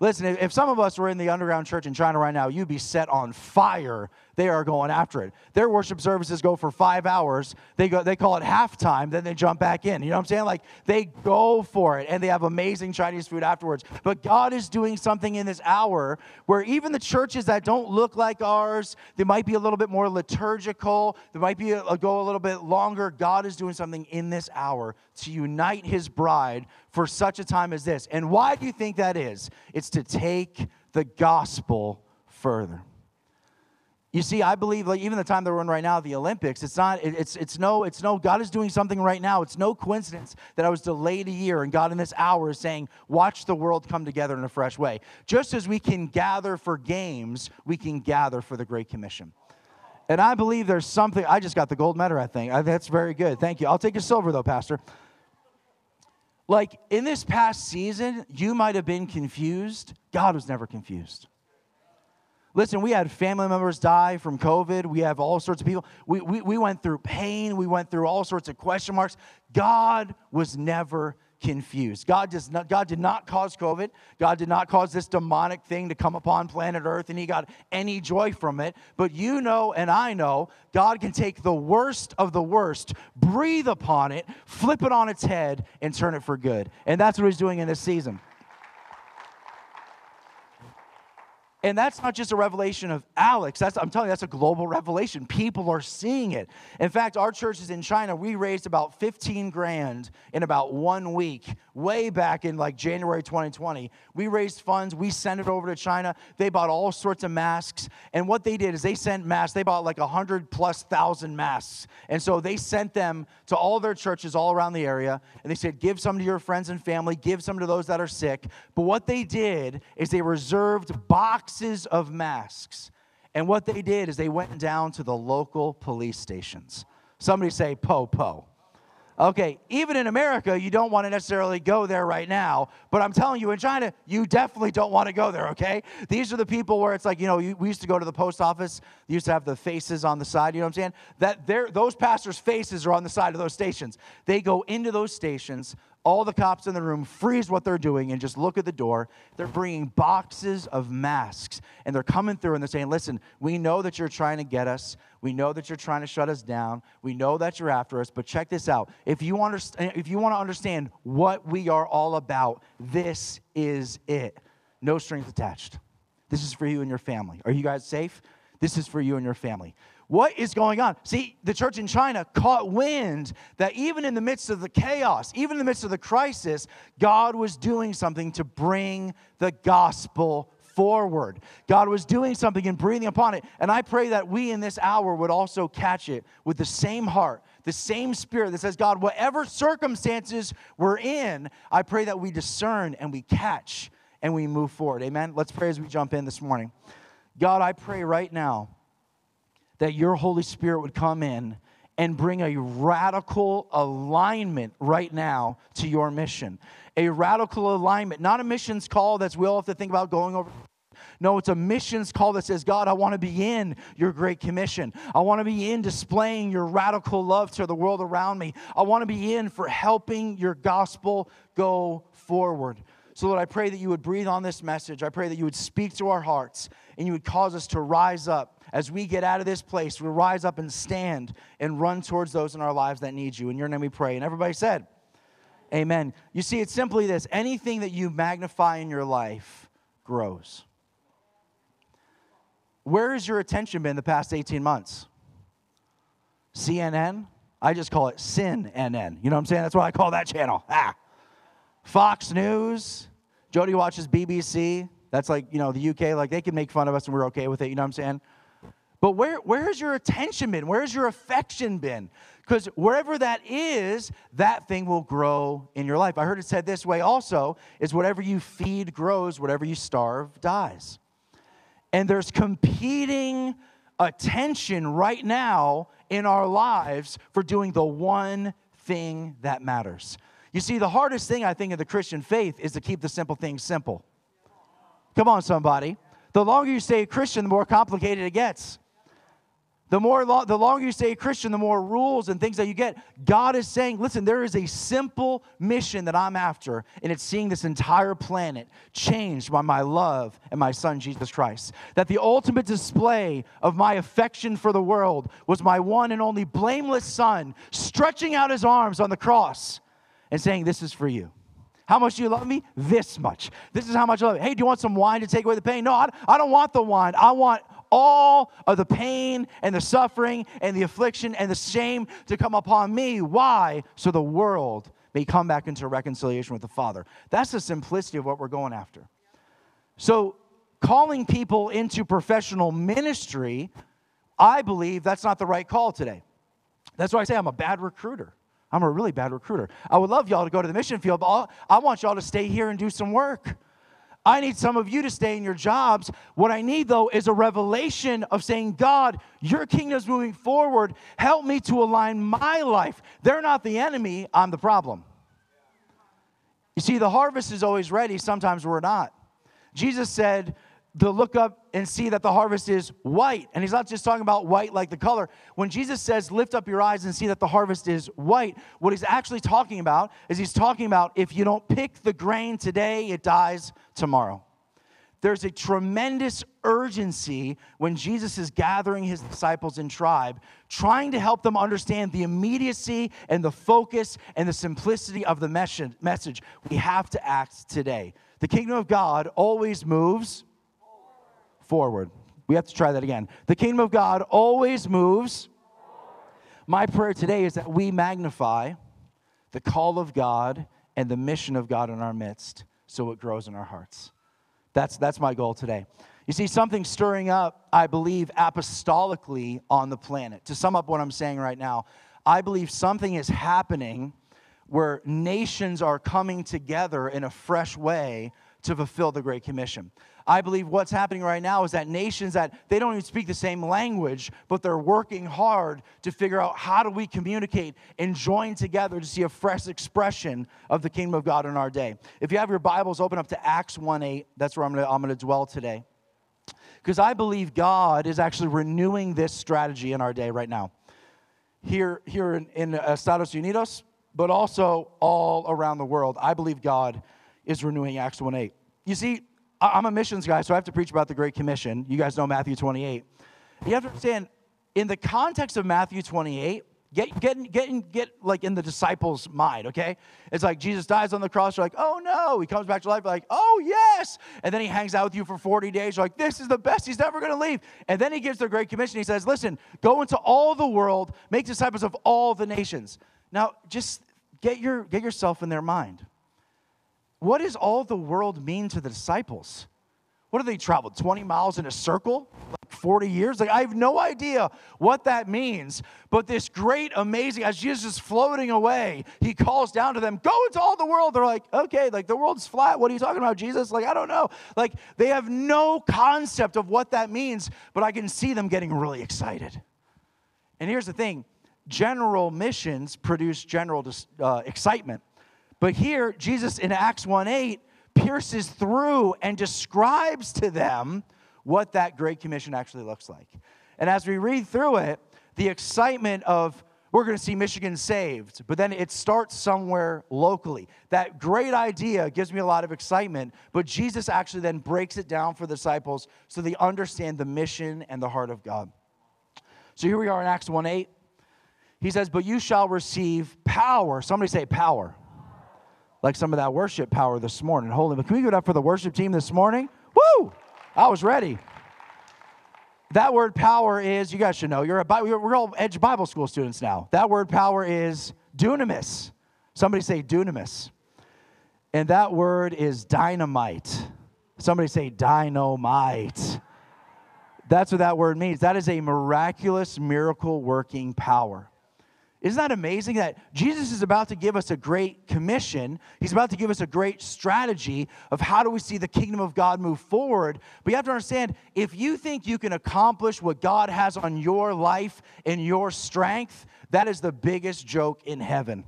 Listen, if, if some of us were in the underground church in China right now, you'd be set on fire. They are going after it. Their worship services go for five hours. They go, they call it halftime, then they jump back in. You know what I'm saying? Like they go for it, and they have amazing Chinese food afterwards. But God is doing something in this hour where even the churches that don't look like ours, they might be a little bit more liturgical. They might be a, go a little bit longer. God is doing something in this hour to unite His bride for such a time as this. And why do you think that is? It's to take the gospel further. You see, I believe like even the time that we're in right now, the Olympics, it's not, it's, it's no, it's no, God is doing something right now. It's no coincidence that I was delayed a year and God in this hour is saying, watch the world come together in a fresh way. Just as we can gather for games, we can gather for the Great Commission. And I believe there's something, I just got the gold medal, I think. That's very good. Thank you. I'll take a silver though, Pastor. Like in this past season, you might have been confused. God was never confused. Listen, we had family members die from COVID. We have all sorts of people. We, we, we went through pain. We went through all sorts of question marks. God was never confused. God, does not, God did not cause COVID. God did not cause this demonic thing to come upon planet Earth, and He got any joy from it. But you know, and I know, God can take the worst of the worst, breathe upon it, flip it on its head, and turn it for good. And that's what He's doing in this season. And that's not just a revelation of Alex. That's I'm telling you, that's a global revelation. People are seeing it. In fact, our churches in China, we raised about 15 grand in about one week, way back in like January 2020. We raised funds, we sent it over to China. They bought all sorts of masks. And what they did is they sent masks, they bought like a hundred plus thousand masks. And so they sent them to all their churches all around the area. And they said, give some to your friends and family, give some to those that are sick. But what they did is they reserved boxes of masks. And what they did is they went down to the local police stations. Somebody say, po, po. Okay, even in America, you don't want to necessarily go there right now, but I'm telling you, in China, you definitely don't want to go there, okay? These are the people where it's like, you know, we used to go to the post office, they used to have the faces on the side, you know what I'm saying? That those pastors' faces are on the side of those stations. They go into those stations, all the cops in the room freeze what they're doing and just look at the door. They're bringing boxes of masks and they're coming through and they're saying, Listen, we know that you're trying to get us. We know that you're trying to shut us down. We know that you're after us, but check this out. If you, if you want to understand what we are all about, this is it. No strings attached. This is for you and your family. Are you guys safe? This is for you and your family. What is going on? See, the church in China caught wind that even in the midst of the chaos, even in the midst of the crisis, God was doing something to bring the gospel forward. God was doing something and breathing upon it. And I pray that we in this hour would also catch it with the same heart, the same spirit that says, God, whatever circumstances we're in, I pray that we discern and we catch and we move forward. Amen. Let's pray as we jump in this morning. God, I pray right now that your Holy Spirit would come in and bring a radical alignment right now to your mission. A radical alignment, not a missions call that's we all have to think about going over. No, it's a missions call that says, God, I want to be in your great commission. I want to be in displaying your radical love to the world around me. I want to be in for helping your gospel go forward. So, Lord, I pray that you would breathe on this message. I pray that you would speak to our hearts and you would cause us to rise up as we get out of this place. We rise up and stand and run towards those in our lives that need you. In your name we pray. And everybody said, Amen. You see, it's simply this anything that you magnify in your life grows. Where has your attention been the past 18 months? CNN? I just call it Sin NN. You know what I'm saying? That's what I call that channel. Ah. Fox News. Jody watches BBC. That's like, you know, the UK, like they can make fun of us and we're okay with it. You know what I'm saying? But where, where has your attention been? Where has your affection been? Because wherever that is, that thing will grow in your life. I heard it said this way also is whatever you feed grows, whatever you starve dies. And there's competing attention right now in our lives for doing the one thing that matters. You see, the hardest thing I think of the Christian faith is to keep the simple things simple. Come on, somebody. The longer you stay a Christian, the more complicated it gets. The more lo- the longer you stay a Christian, the more rules and things that you get. God is saying, listen, there is a simple mission that I'm after, and it's seeing this entire planet changed by my love and my son Jesus Christ. That the ultimate display of my affection for the world was my one and only blameless son stretching out his arms on the cross and saying, This is for you. How much do you love me? This much. This is how much I love you. Hey, do you want some wine to take away the pain? No, I, I don't want the wine. I want all of the pain and the suffering and the affliction and the shame to come upon me. Why? So the world may come back into reconciliation with the Father. That's the simplicity of what we're going after. So, calling people into professional ministry, I believe that's not the right call today. That's why I say I'm a bad recruiter. I'm a really bad recruiter. I would love y'all to go to the mission field, but I want y'all to stay here and do some work. I need some of you to stay in your jobs. What I need, though, is a revelation of saying, God, your kingdom's moving forward. Help me to align my life. They're not the enemy, I'm the problem. You see, the harvest is always ready, sometimes we're not. Jesus said, to look up and see that the harvest is white. And he's not just talking about white like the color. When Jesus says, lift up your eyes and see that the harvest is white, what he's actually talking about is he's talking about if you don't pick the grain today, it dies tomorrow. There's a tremendous urgency when Jesus is gathering his disciples in tribe, trying to help them understand the immediacy and the focus and the simplicity of the mes- message. We have to act today. The kingdom of God always moves forward. We have to try that again. The kingdom of God always moves. My prayer today is that we magnify the call of God and the mission of God in our midst so it grows in our hearts. That's, that's my goal today. You see, something stirring up, I believe, apostolically on the planet. To sum up what I'm saying right now, I believe something is happening where nations are coming together in a fresh way to fulfill the Great Commission. I believe what's happening right now is that nations that they don't even speak the same language, but they're working hard to figure out how do we communicate and join together to see a fresh expression of the kingdom of God in our day. If you have your Bibles, open up to Acts 1 8. That's where I'm gonna, I'm gonna dwell today. Because I believe God is actually renewing this strategy in our day right now. Here, here in, in uh, Estados Unidos, but also all around the world, I believe God is renewing Acts 1 8. You see, I'm a missions guy, so I have to preach about the Great Commission. You guys know Matthew 28. You have to understand, in the context of Matthew 28, get, get, get, get like in the disciples' mind, okay? It's like Jesus dies on the cross, you're like, oh no. He comes back to life, like, oh yes. And then he hangs out with you for 40 days, you're like, this is the best, he's never gonna leave. And then he gives the Great Commission, he says, listen, go into all the world, make disciples of all the nations. Now, just get, your, get yourself in their mind. What does all the world mean to the disciples? What do they travel 20 miles in a circle? Like 40 years? Like, I have no idea what that means. But this great, amazing, as Jesus is floating away, he calls down to them, Go into all the world. They're like, Okay, like the world's flat. What are you talking about, Jesus? Like, I don't know. Like, they have no concept of what that means, but I can see them getting really excited. And here's the thing general missions produce general uh, excitement. But here, Jesus in Acts 1 8 pierces through and describes to them what that Great Commission actually looks like. And as we read through it, the excitement of we're going to see Michigan saved, but then it starts somewhere locally. That great idea gives me a lot of excitement, but Jesus actually then breaks it down for the disciples so they understand the mission and the heart of God. So here we are in Acts 1 8. He says, But you shall receive power. Somebody say power. Like some of that worship power this morning. Holy, but can we give it up for the worship team this morning? Woo! I was ready. That word power is, you guys should know, you're a, we're all Edge Bible School students now. That word power is dunamis. Somebody say dunamis. And that word is dynamite. Somebody say dynamite. That's what that word means. That is a miraculous, miracle working power. Isn't that amazing that Jesus is about to give us a great commission? He's about to give us a great strategy of how do we see the kingdom of God move forward. But you have to understand if you think you can accomplish what God has on your life in your strength, that is the biggest joke in heaven.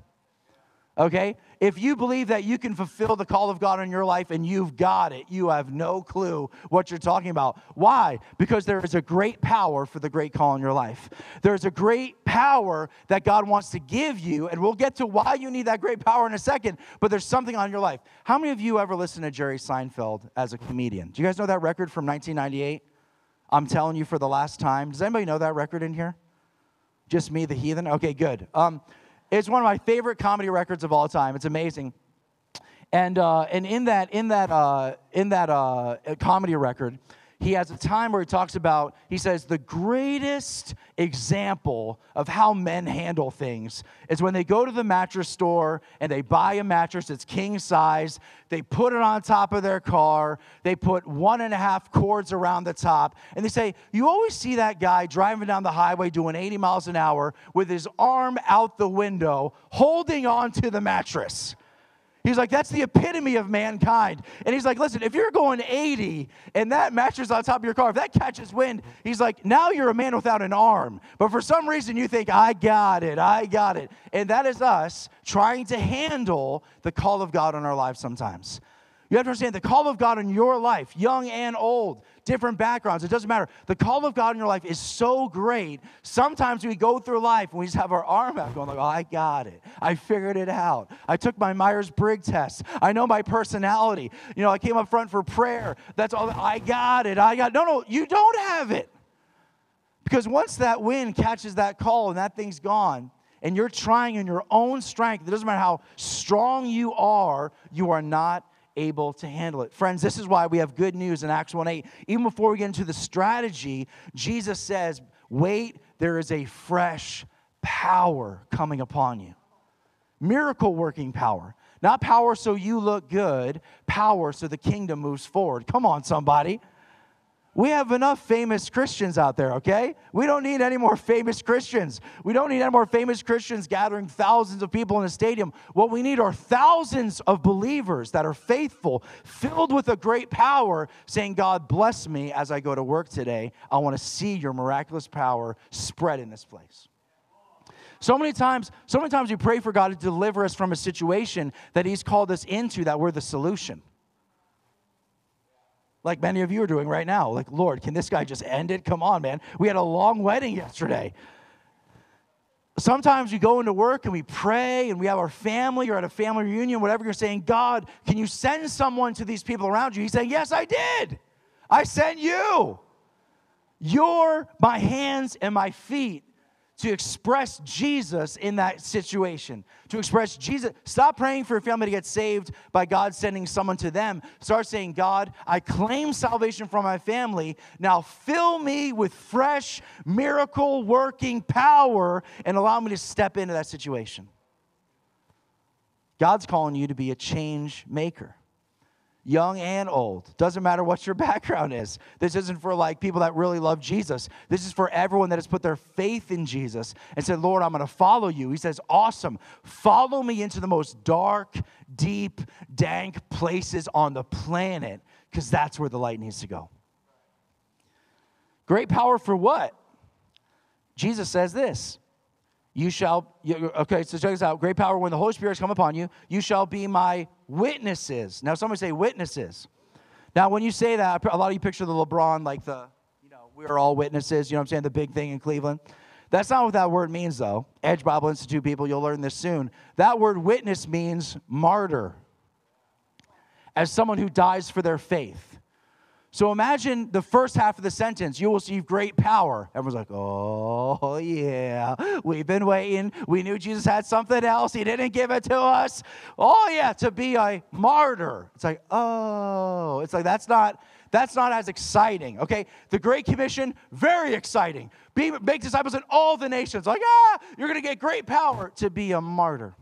Okay? If you believe that you can fulfill the call of God in your life and you've got it, you have no clue what you're talking about. Why? Because there is a great power for the great call in your life. There's a great power that God wants to give you, and we'll get to why you need that great power in a second, but there's something on your life. How many of you ever listened to Jerry Seinfeld as a comedian? Do you guys know that record from 1998? I'm telling you for the last time. Does anybody know that record in here? Just me, the heathen? Okay, good. Um, it's one of my favorite comedy records of all time. It's amazing. And, uh, and in that, in that, uh, in that uh, comedy record, he has a time where he talks about, he says, the greatest example of how men handle things is when they go to the mattress store and they buy a mattress that's king size, they put it on top of their car, they put one and a half cords around the top, and they say, You always see that guy driving down the highway doing 80 miles an hour with his arm out the window, holding on to the mattress. He's like, that's the epitome of mankind. And he's like, listen, if you're going 80 and that mattress on top of your car, if that catches wind, he's like, now you're a man without an arm. But for some reason, you think, I got it, I got it. And that is us trying to handle the call of God on our lives sometimes. You have to understand the call of God in your life, young and old, different backgrounds, it doesn't matter. The call of God in your life is so great. Sometimes we go through life and we just have our arm out going like, oh, I got it. I figured it out. I took my Myers-Briggs test. I know my personality. You know, I came up front for prayer. That's all. I got it. I got No, no, you don't have it. Because once that wind catches that call and that thing's gone, and you're trying in your own strength, it doesn't matter how strong you are, you are not able to handle it. Friends, this is why we have good news in Acts 1 8. Even before we get into the strategy, Jesus says, Wait, there is a fresh power coming upon you. Miracle working power. Not power so you look good, power so the kingdom moves forward. Come on, somebody. We have enough famous Christians out there, okay? We don't need any more famous Christians. We don't need any more famous Christians gathering thousands of people in a stadium. What we need are thousands of believers that are faithful, filled with a great power, saying, God, bless me as I go to work today. I want to see your miraculous power spread in this place. So many times, so many times we pray for God to deliver us from a situation that He's called us into that we're the solution like many of you are doing right now. Like, Lord, can this guy just end it? Come on, man. We had a long wedding yesterday. Sometimes we go into work and we pray and we have our family or at a family reunion, whatever you're saying, God, can you send someone to these people around you? He's saying, Yes, I did. I sent you. You're my hands and my feet to express Jesus in that situation, to express Jesus. Stop praying for your family to get saved by God sending someone to them. Start saying, God, I claim salvation from my family. Now fill me with fresh, miracle working power and allow me to step into that situation. God's calling you to be a change maker young and old. Doesn't matter what your background is. This isn't for like people that really love Jesus. This is for everyone that has put their faith in Jesus and said, Lord, I'm going to follow you. He says, Awesome. Follow me into the most dark, deep, dank places on the planet because that's where the light needs to go. Great power for what? Jesus says this you shall, okay, so check this out. Great power when the Holy Spirit has come upon you, you shall be my witnesses. Now, somebody say witnesses. Now, when you say that, a lot of you picture the LeBron, like the, you know, we're all witnesses, you know what I'm saying, the big thing in Cleveland. That's not what that word means, though. Edge Bible Institute people, you'll learn this soon. That word witness means martyr, as someone who dies for their faith. So imagine the first half of the sentence, you will receive great power. Everyone's like, oh, yeah, we've been waiting. We knew Jesus had something else. He didn't give it to us. Oh, yeah, to be a martyr. It's like, oh, it's like that's not. That's not as exciting, okay? The Great Commission, very exciting. Be, make disciples in all the nations. Like, ah, you're gonna get great power to be a martyr.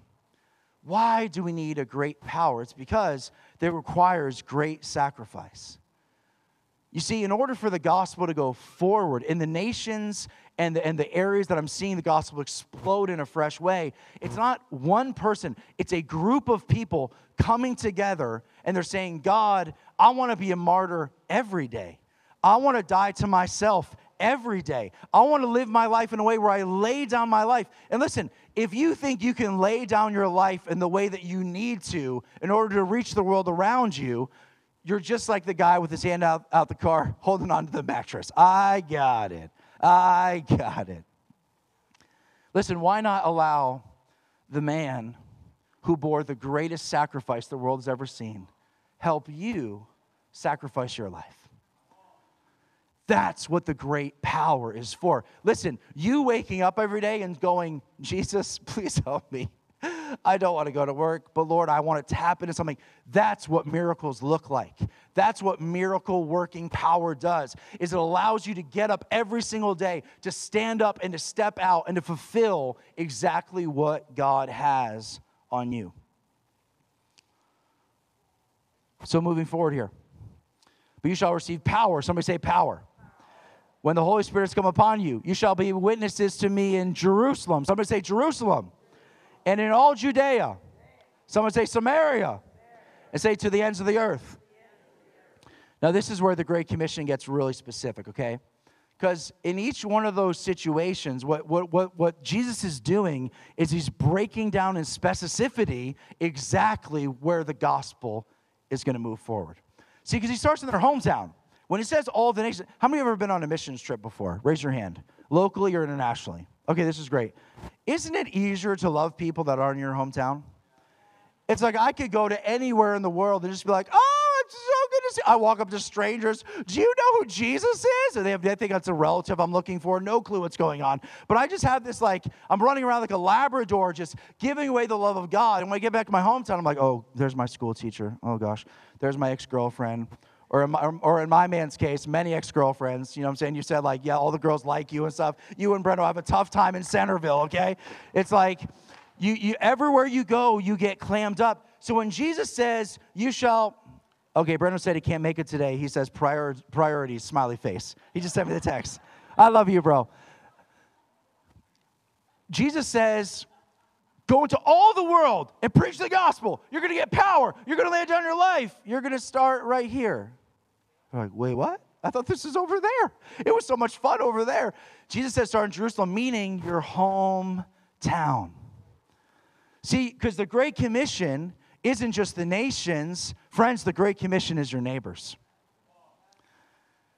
Why do we need a great power? It's because it requires great sacrifice. You see, in order for the gospel to go forward in the nations and the, and the areas that I'm seeing the gospel explode in a fresh way, it's not one person, it's a group of people coming together and they're saying, God, I want to be a martyr every day. I want to die to myself every day. I want to live my life in a way where I lay down my life. And listen, if you think you can lay down your life in the way that you need to in order to reach the world around you, you're just like the guy with his hand out, out the car holding onto the mattress. I got it. I got it. Listen, why not allow the man who bore the greatest sacrifice the world has ever seen help you sacrifice your life? That's what the great power is for. Listen, you waking up every day and going, Jesus, please help me. I don't want to go to work, but Lord, I want to tap into something. That's what miracles look like. That's what miracle working power does. Is it allows you to get up every single day, to stand up and to step out and to fulfill exactly what God has on you. So moving forward here. But you shall receive power. Somebody say power when the Holy Spirit has come upon you. You shall be witnesses to me in Jerusalem. Somebody say Jerusalem. And in all Judea. Someone say Samaria. And say to the ends of the earth. Now, this is where the Great Commission gets really specific, okay? Because in each one of those situations, what, what, what, what Jesus is doing is he's breaking down in specificity exactly where the gospel is going to move forward. See, because he starts in their hometown. When he says all the nations, how many of you have ever been on a missions trip before? Raise your hand, locally or internationally. Okay, this is great. Isn't it easier to love people that are in your hometown? It's like I could go to anywhere in the world and just be like, oh, it's so good to see. I walk up to strangers. Do you know who Jesus is? And they, have, they think that's a relative I'm looking for. No clue what's going on. But I just have this like, I'm running around like a Labrador just giving away the love of God. And when I get back to my hometown, I'm like, oh, there's my school teacher. Oh gosh, there's my ex girlfriend or in, my, or in my man's case, many ex girlfriends. You know what I'm saying? You said, like, yeah, all the girls like you and stuff. You and Breno have a tough time in Centreville, okay? It's like, you, you, everywhere you go, you get clammed up. So when Jesus says, you shall, okay, Breno said he can't make it today. He says, prior, priorities, smiley face. He just sent me the text. I love you, bro. Jesus says, Go into all the world and preach the gospel. You're going to get power. You're going to lay down your life. You're going to start right here. They're like, wait, what? I thought this was over there. It was so much fun over there. Jesus said, start in Jerusalem, meaning your hometown. See, because the Great Commission isn't just the nations. Friends, the Great Commission is your neighbors.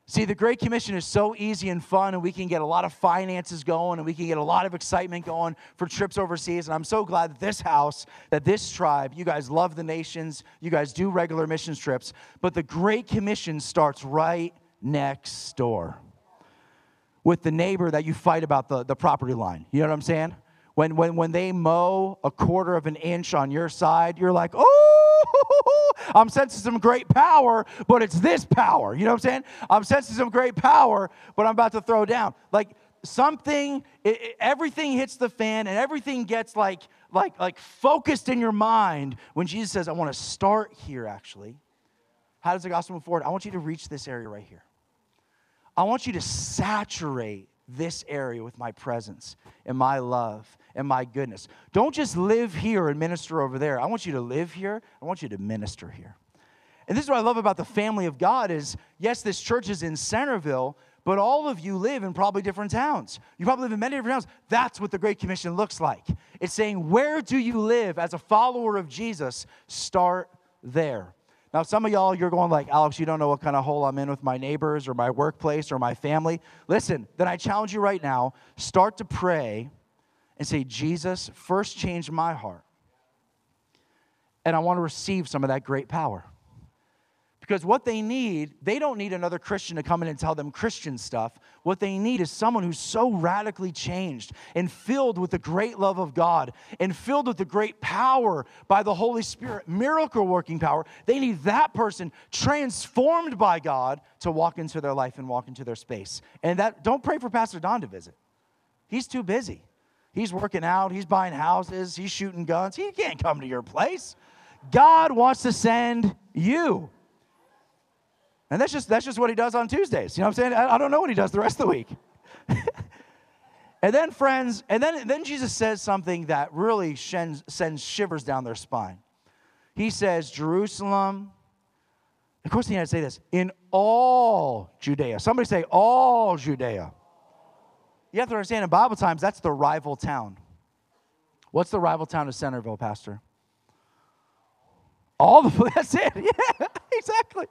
See, the Great Commission is so easy and fun, and we can get a lot of finances going, and we can get a lot of excitement going for trips overseas. And I'm so glad that this house, that this tribe, you guys love the nations, you guys do regular missions trips, but the Great Commission starts right next door with the neighbor that you fight about the, the property line. You know what I'm saying? When, when, when they mow a quarter of an inch on your side, you're like, oh, I'm sensing some great power, but it's this power. You know what I'm saying? I'm sensing some great power, but I'm about to throw down. Like something, it, it, everything hits the fan and everything gets like, like, like focused in your mind when Jesus says, I want to start here actually. How does the gospel move forward? I want you to reach this area right here. I want you to saturate this area with my presence and my love and my goodness. Don't just live here and minister over there. I want you to live here. I want you to minister here. And this is what I love about the family of God is yes, this church is in Centreville, but all of you live in probably different towns. You probably live in many different towns. That's what the Great Commission looks like. It's saying, where do you live as a follower of Jesus? Start there. Now, some of y'all, you're going like, Alex, you don't know what kind of hole I'm in with my neighbors or my workplace or my family. Listen, then I challenge you right now start to pray and say, Jesus, first change my heart. And I want to receive some of that great power. Because what they need, they don't need another Christian to come in and tell them Christian stuff. What they need is someone who's so radically changed and filled with the great love of God and filled with the great power by the Holy Spirit, miracle working power. They need that person transformed by God to walk into their life and walk into their space. And that don't pray for Pastor Don to visit. He's too busy. He's working out, he's buying houses, he's shooting guns. He can't come to your place. God wants to send you. And that's just, that's just what he does on Tuesdays. You know what I'm saying? I, I don't know what he does the rest of the week. and then, friends, and then, then Jesus says something that really sends, sends shivers down their spine. He says, Jerusalem, Of course, he had to say this in all Judea. Somebody say, all Judea. You have to understand in Bible times, that's the rival town. What's the rival town of Centreville, Pastor? All the, that's it. Yeah, exactly.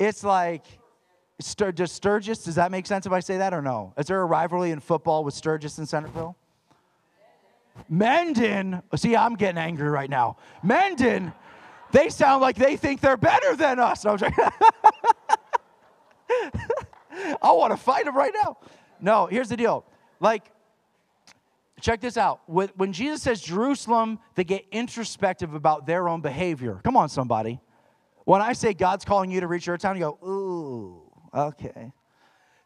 It's like, does Sturgis, does that make sense if I say that or no? Is there a rivalry in football with Sturgis and Centreville? Mendon. see, I'm getting angry right now. Mendon. they sound like they think they're better than us. I'm joking. I want to fight them right now. No, here's the deal. Like, check this out. When Jesus says Jerusalem, they get introspective about their own behavior. Come on, somebody. When I say God's calling you to reach your town, you go, ooh, okay.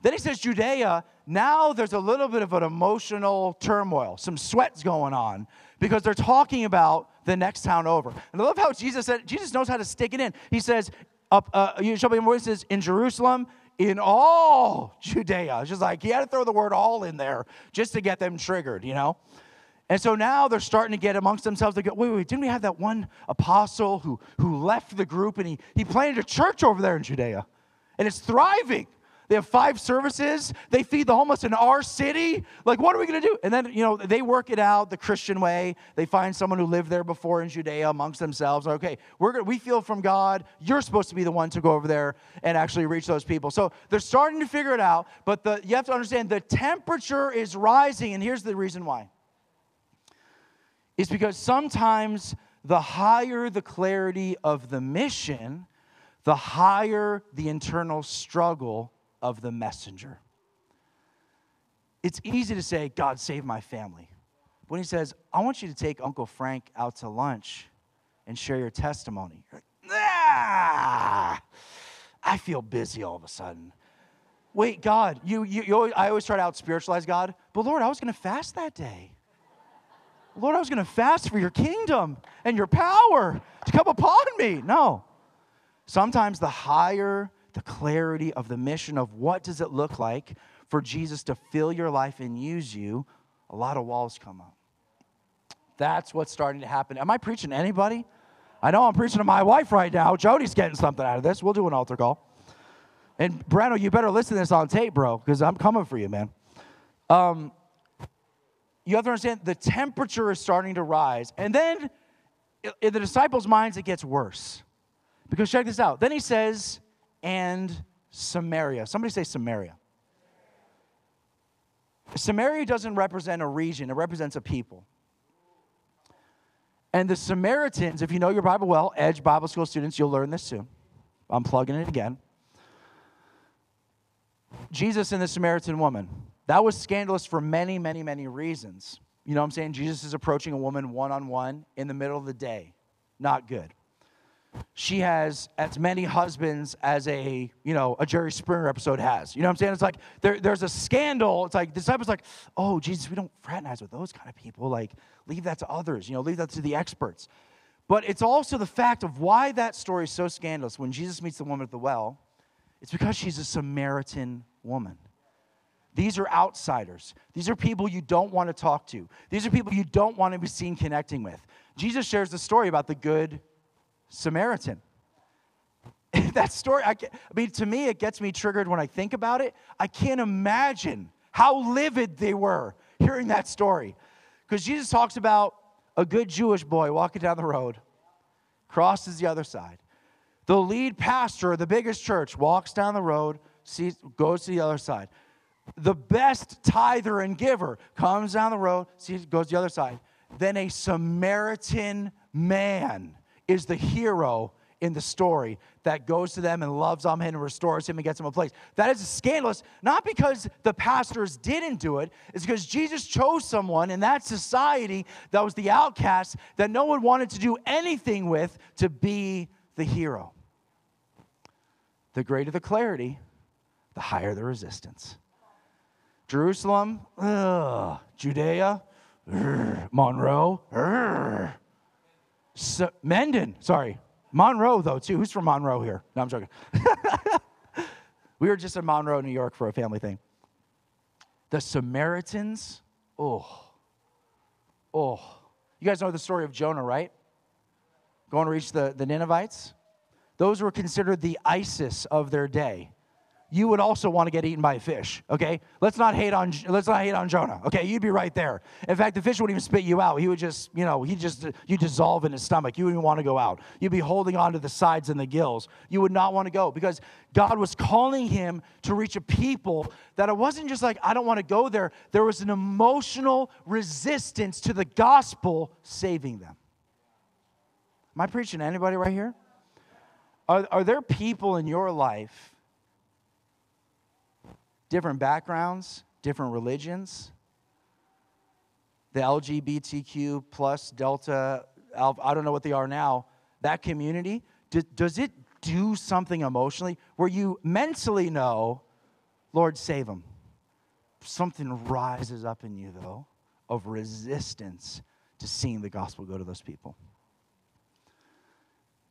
Then he says Judea. Now there's a little bit of an emotional turmoil, some sweats going on because they're talking about the next town over. And I love how Jesus said, Jesus knows how to stick it in. He says, up, uh, you shall be voices in Jerusalem, in all Judea. It's just like he had to throw the word all in there just to get them triggered, you know? And so now they're starting to get amongst themselves. They go, wait, wait, didn't we have that one apostle who, who left the group and he, he planted a church over there in Judea? And it's thriving. They have five services. They feed the homeless in our city. Like, what are we going to do? And then, you know, they work it out the Christian way. They find someone who lived there before in Judea amongst themselves. Okay, we're gonna, we feel from God. You're supposed to be the one to go over there and actually reach those people. So they're starting to figure it out. But the, you have to understand the temperature is rising. And here's the reason why it's because sometimes the higher the clarity of the mission, the higher the internal struggle of the messenger. It's easy to say, God, save my family. When he says, I want you to take Uncle Frank out to lunch and share your testimony, you're like, ah, I feel busy all of a sudden. Wait, God, you, you, you always, I always try to out spiritualize God, but Lord, I was going to fast that day. Lord, I was going to fast for your kingdom and your power to come upon me. No. Sometimes the higher the clarity of the mission of what does it look like for Jesus to fill your life and use you, a lot of walls come up. That's what's starting to happen. Am I preaching to anybody? I know I'm preaching to my wife right now. Jody's getting something out of this. We'll do an altar call. And Breno, you better listen to this on tape, bro, because I'm coming for you, man. Um, you have to understand the temperature is starting to rise. And then in the disciples' minds, it gets worse. Because check this out. Then he says, and Samaria. Somebody say Samaria. Samaria doesn't represent a region, it represents a people. And the Samaritans, if you know your Bible well, Edge Bible School students, you'll learn this soon. I'm plugging it again. Jesus and the Samaritan woman. That was scandalous for many, many, many reasons. You know what I'm saying? Jesus is approaching a woman one on one in the middle of the day. Not good. She has as many husbands as a, you know, a Jerry Springer episode has. You know what I'm saying? It's like there, there's a scandal. It's like the disciples like, oh, Jesus, we don't fraternize with those kind of people. Like, leave that to others, you know, leave that to the experts. But it's also the fact of why that story is so scandalous. When Jesus meets the woman at the well, it's because she's a Samaritan woman. These are outsiders. These are people you don't want to talk to. These are people you don't want to be seen connecting with. Jesus shares the story about the good Samaritan. that story, I, I, mean, to me, it gets me triggered when I think about it. I can't imagine how livid they were hearing that story. Because Jesus talks about a good Jewish boy walking down the road, crosses the other side. The lead pastor of the biggest church walks down the road, sees, goes to the other side. The best tither and giver comes down the road, sees, goes to the other side. Then a Samaritan man is the hero in the story that goes to them and loves on him and restores him and gets him a place. That is scandalous, not because the pastors didn't do it, it's because Jesus chose someone in that society that was the outcast that no one wanted to do anything with to be the hero. The greater the clarity, the higher the resistance. Jerusalem, ugh. Judea, ugh. Monroe, ugh. So, Mendon, sorry. Monroe, though, too. Who's from Monroe here? No, I'm joking. we were just in Monroe, New York for a family thing. The Samaritans, oh, oh. You guys know the story of Jonah, right? Going to reach the, the Ninevites. those were considered the ISIS of their day. You would also want to get eaten by a fish, okay? Let's not hate on let's not hate on Jonah, okay? You'd be right there. In fact, the fish wouldn't even spit you out. He would just, you know, he just you dissolve in his stomach. You wouldn't want to go out. You'd be holding on to the sides and the gills. You would not want to go because God was calling him to reach a people that it wasn't just like I don't want to go there. There was an emotional resistance to the gospel saving them. Am I preaching to anybody right here? Are, are there people in your life, different backgrounds, different religions, the LGBTQ plus Delta, Alpha, I don't know what they are now, that community, do, does it do something emotionally where you mentally know, Lord, save them? Something rises up in you, though, of resistance to seeing the gospel go to those people.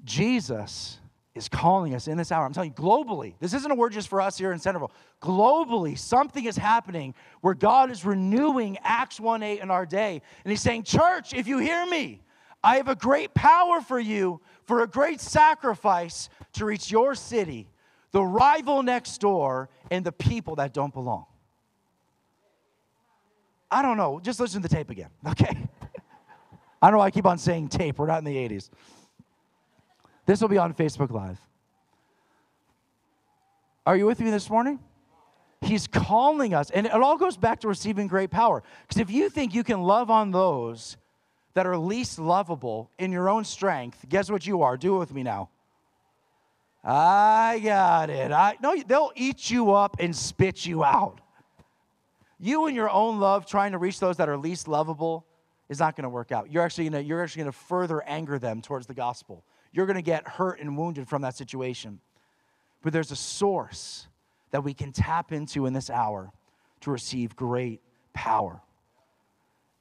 Jesus is calling us in this hour. I'm telling you, globally, this isn't a word just for us here in Centreville. Globally, something is happening where God is renewing Acts 1 8 in our day. And He's saying, Church, if you hear me, I have a great power for you, for a great sacrifice to reach your city, the rival next door, and the people that don't belong. I don't know. Just listen to the tape again, okay? I don't know why I keep on saying tape. We're not in the 80s. This will be on Facebook Live. Are you with me this morning? He's calling us, and it all goes back to receiving great power. Because if you think you can love on those that are least lovable in your own strength, guess what you are? Do it with me now. I got it. I no, they'll eat you up and spit you out. You and your own love trying to reach those that are least lovable is not going to work out. You're actually going to you're actually going to further anger them towards the gospel you're going to get hurt and wounded from that situation. But there's a source that we can tap into in this hour to receive great power.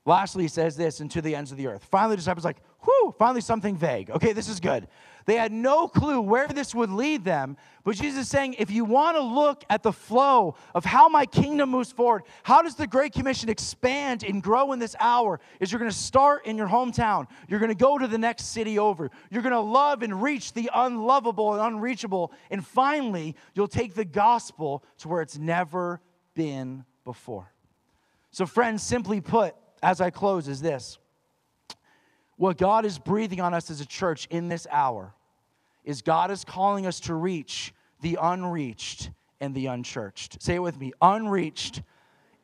Lastly, he says this, and to the ends of the earth. Finally, the disciples like, whew, finally something vague. Okay, this is good. They had no clue where this would lead them, but Jesus is saying, if you want to look at the flow of how my kingdom moves forward, how does the Great Commission expand and grow in this hour, is you're going to start in your hometown. You're going to go to the next city over. You're going to love and reach the unlovable and unreachable. And finally, you'll take the gospel to where it's never been before. So, friends, simply put, as I close, is this. What God is breathing on us as a church in this hour is God is calling us to reach the unreached and the unchurched. Say it with me unreached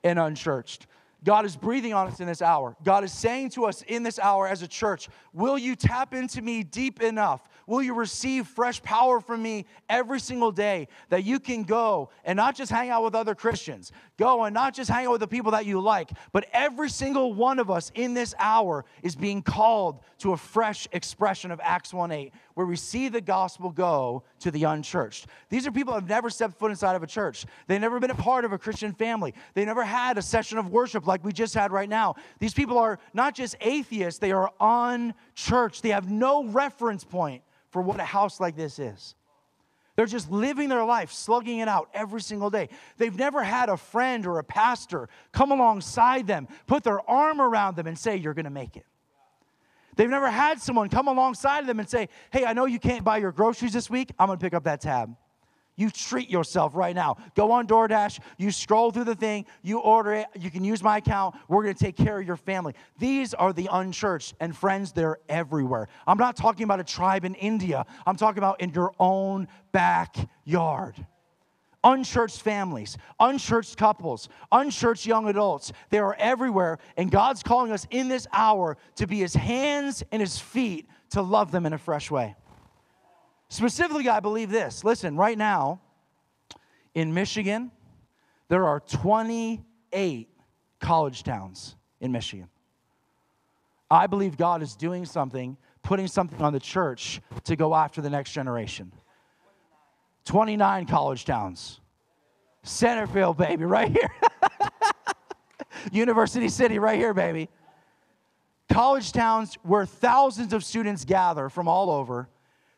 and unchurched. God is breathing on us in this hour. God is saying to us in this hour as a church, Will you tap into me deep enough? Will you receive fresh power from me every single day that you can go and not just hang out with other Christians, go and not just hang out with the people that you like, but every single one of us in this hour is being called to a fresh expression of Acts 1 8, where we see the gospel go to the unchurched. These are people that have never stepped foot inside of a church, they've never been a part of a Christian family, they never had a session of worship like we just had right now. These people are not just atheists, they are unchurched. They have no reference point for what a house like this is. They're just living their life, slugging it out every single day. They've never had a friend or a pastor come alongside them, put their arm around them, and say, You're going to make it. They've never had someone come alongside them and say, Hey, I know you can't buy your groceries this week. I'm going to pick up that tab. You treat yourself right now. Go on DoorDash, you scroll through the thing, you order it, you can use my account. We're going to take care of your family. These are the unchurched, and friends, they're everywhere. I'm not talking about a tribe in India, I'm talking about in your own backyard. Unchurched families, unchurched couples, unchurched young adults, they are everywhere, and God's calling us in this hour to be His hands and His feet to love them in a fresh way. Specifically, I believe this. Listen, right now in Michigan, there are 28 college towns in Michigan. I believe God is doing something, putting something on the church to go after the next generation. 29 college towns. Centerfield, baby, right here. University City, right here, baby. College towns where thousands of students gather from all over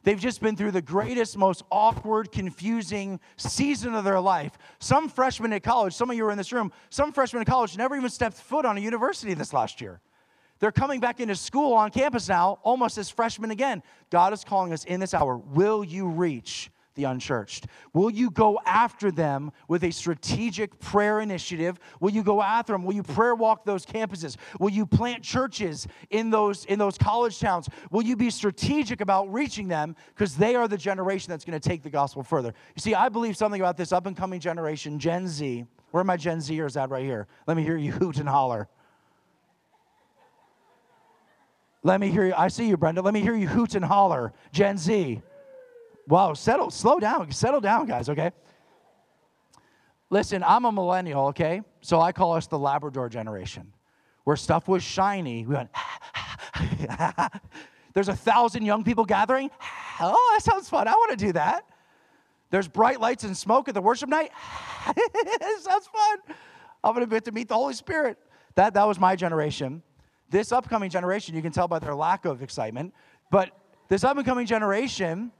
They've just been through the greatest, most awkward, confusing season of their life. Some freshmen at college, some of you are in this room, some freshmen at college never even stepped foot on a university this last year. They're coming back into school on campus now, almost as freshmen again. God is calling us in this hour. Will you reach the unchurched? Will you go after them with a strategic prayer initiative? Will you go after them? Will you prayer walk those campuses? Will you plant churches in those in those college towns? Will you be strategic about reaching them because they are the generation that's going to take the gospel further? You see, I believe something about this up and coming generation, Gen Z. Where are my Gen Zers at right here? Let me hear you hoot and holler. Let me hear you. I see you, Brenda. Let me hear you hoot and holler. Gen Z. Wow, settle, slow down. Settle down, guys, okay? Listen, I'm a millennial, okay? So I call us the Labrador generation. Where stuff was shiny, we went, there's a thousand young people gathering. Oh, that sounds fun. I want to do that. There's bright lights and smoke at the worship night. sounds fun. I'm going to get to meet the Holy Spirit. That, that was my generation. This upcoming generation, you can tell by their lack of excitement, but this up and coming generation,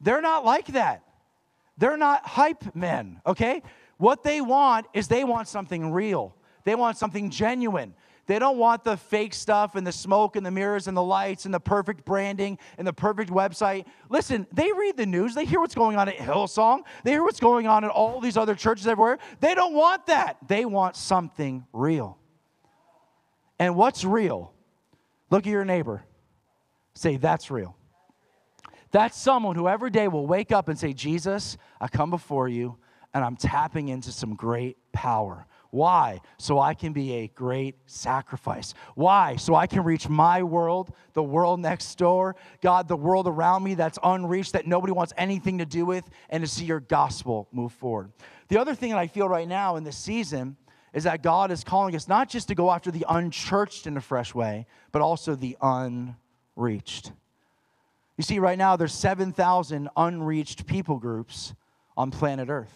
they're not like that. They're not hype men, okay? What they want is they want something real. They want something genuine. They don't want the fake stuff and the smoke and the mirrors and the lights and the perfect branding and the perfect website. Listen, they read the news. They hear what's going on at Hillsong. They hear what's going on at all these other churches everywhere. They don't want that. They want something real. And what's real? Look at your neighbor. Say, that's real. That's someone who every day will wake up and say, Jesus, I come before you and I'm tapping into some great power. Why? So I can be a great sacrifice. Why? So I can reach my world, the world next door, God, the world around me that's unreached, that nobody wants anything to do with, and to see your gospel move forward. The other thing that I feel right now in this season is that God is calling us not just to go after the unchurched in a fresh way, but also the unreached. You see, right now there's 7,000 unreached people groups on planet Earth.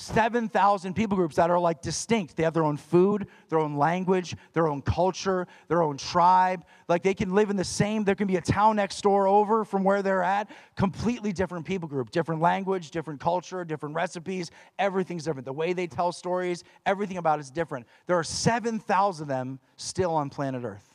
7,000 people groups that are like distinct. They have their own food, their own language, their own culture, their own tribe. Like they can live in the same, there can be a town next door over from where they're at. Completely different people group, different language, different culture, different recipes. Everything's different. The way they tell stories, everything about it's different. There are 7,000 of them still on planet Earth.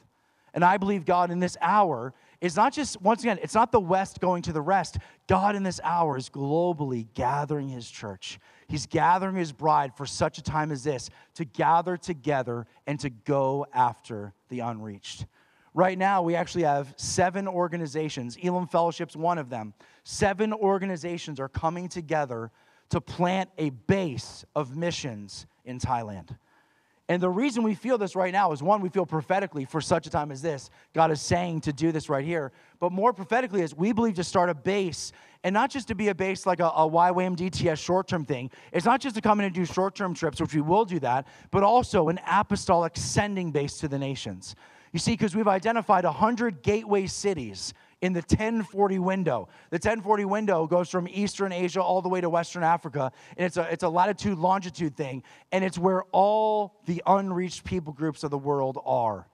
And I believe God in this hour is not just, once again, it's not the West going to the rest. God in this hour is globally gathering his church. He's gathering his bride for such a time as this to gather together and to go after the unreached. Right now, we actually have seven organizations. Elim Fellowship's one of them. Seven organizations are coming together to plant a base of missions in Thailand. And the reason we feel this right now is one, we feel prophetically for such a time as this. God is saying to do this right here. But more prophetically, is we believe to start a base, and not just to be a base like a, a YWAM short term thing. It's not just to come in and do short term trips, which we will do that, but also an apostolic sending base to the nations. You see, because we've identified 100 gateway cities in the 1040 window. The 1040 window goes from Eastern Asia all the way to Western Africa, and it's a, it's a latitude longitude thing, and it's where all the unreached people groups of the world are.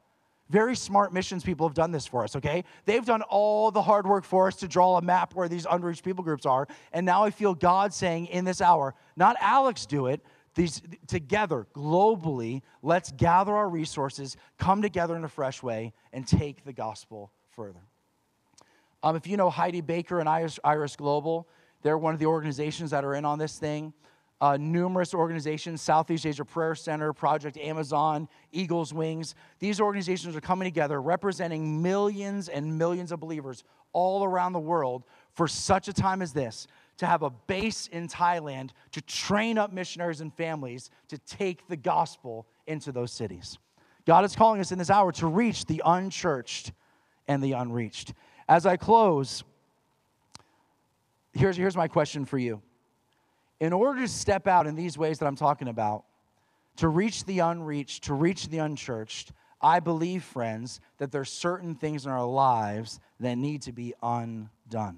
Very smart missions people have done this for us, okay? They've done all the hard work for us to draw a map where these unreached people groups are. And now I feel God saying in this hour, not Alex do it, these together globally, let's gather our resources, come together in a fresh way, and take the gospel further. Um, if you know Heidi Baker and Iris, Iris, Global, they're one of the organizations that are in on this thing. Uh, numerous organizations, Southeast Asia Prayer Center, Project Amazon, Eagles Wings, these organizations are coming together representing millions and millions of believers all around the world for such a time as this to have a base in Thailand to train up missionaries and families to take the gospel into those cities. God is calling us in this hour to reach the unchurched and the unreached. As I close, here's, here's my question for you. In order to step out in these ways that I'm talking about, to reach the unreached, to reach the unchurched, I believe, friends, that there's certain things in our lives that need to be undone.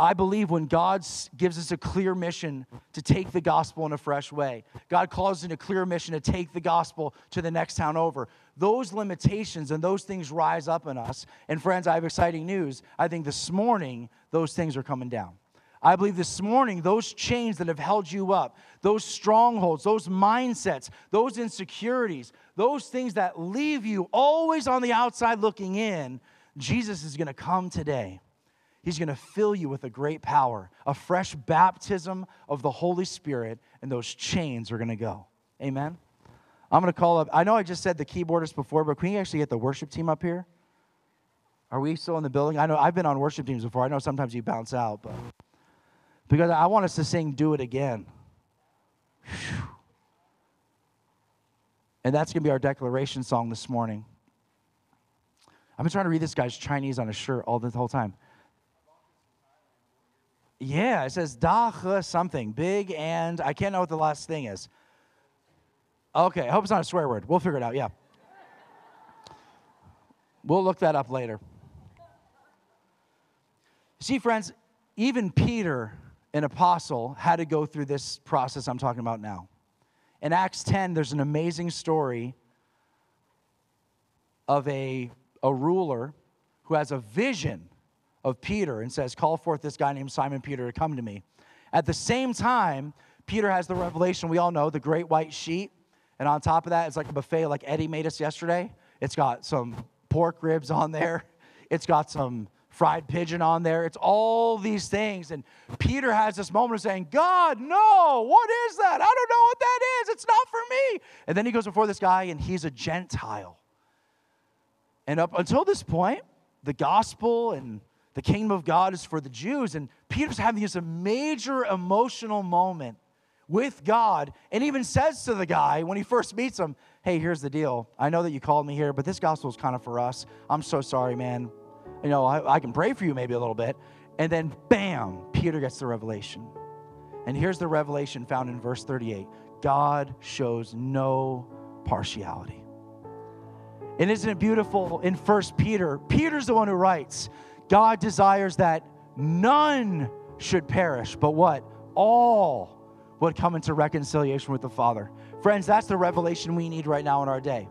I believe when God gives us a clear mission to take the gospel in a fresh way, God calls in a clear mission to take the gospel to the next town over. Those limitations and those things rise up in us. And friends, I have exciting news. I think this morning, those things are coming down. I believe this morning, those chains that have held you up, those strongholds, those mindsets, those insecurities, those things that leave you always on the outside looking in, Jesus is going to come today. He's going to fill you with a great power, a fresh baptism of the Holy Spirit, and those chains are going to go. Amen. I'm going to call up, I know I just said the keyboardist before, but can we actually get the worship team up here? Are we still in the building? I know I've been on worship teams before. I know sometimes you bounce out, but because I want us to sing Do It Again. Whew. And that's going to be our declaration song this morning. I've been trying to read this guy's Chinese on his shirt all the whole time. Yeah, it says Da He something, big and I can't know what the last thing is. Okay, I hope it's not a swear word. We'll figure it out, yeah. We'll look that up later. See, friends, even Peter, an apostle, had to go through this process I'm talking about now. In Acts 10, there's an amazing story of a, a ruler who has a vision of Peter and says, Call forth this guy named Simon Peter to come to me. At the same time, Peter has the revelation we all know the great white sheet. And on top of that, it's like a buffet like Eddie made us yesterday. It's got some pork ribs on there, it's got some fried pigeon on there. It's all these things. And Peter has this moment of saying, God, no, what is that? I don't know what that is. It's not for me. And then he goes before this guy, and he's a Gentile. And up until this point, the gospel and the kingdom of God is for the Jews. And Peter's having this major emotional moment with God and even says to the guy when he first meets him, Hey, here's the deal. I know that you called me here, but this gospel is kind of for us. I'm so sorry, man. You know, I, I can pray for you maybe a little bit. And then, bam, Peter gets the revelation. And here's the revelation found in verse 38 God shows no partiality. And isn't it beautiful in First Peter? Peter's the one who writes, God desires that none should perish, but what? All would come into reconciliation with the Father. Friends, that's the revelation we need right now in our day.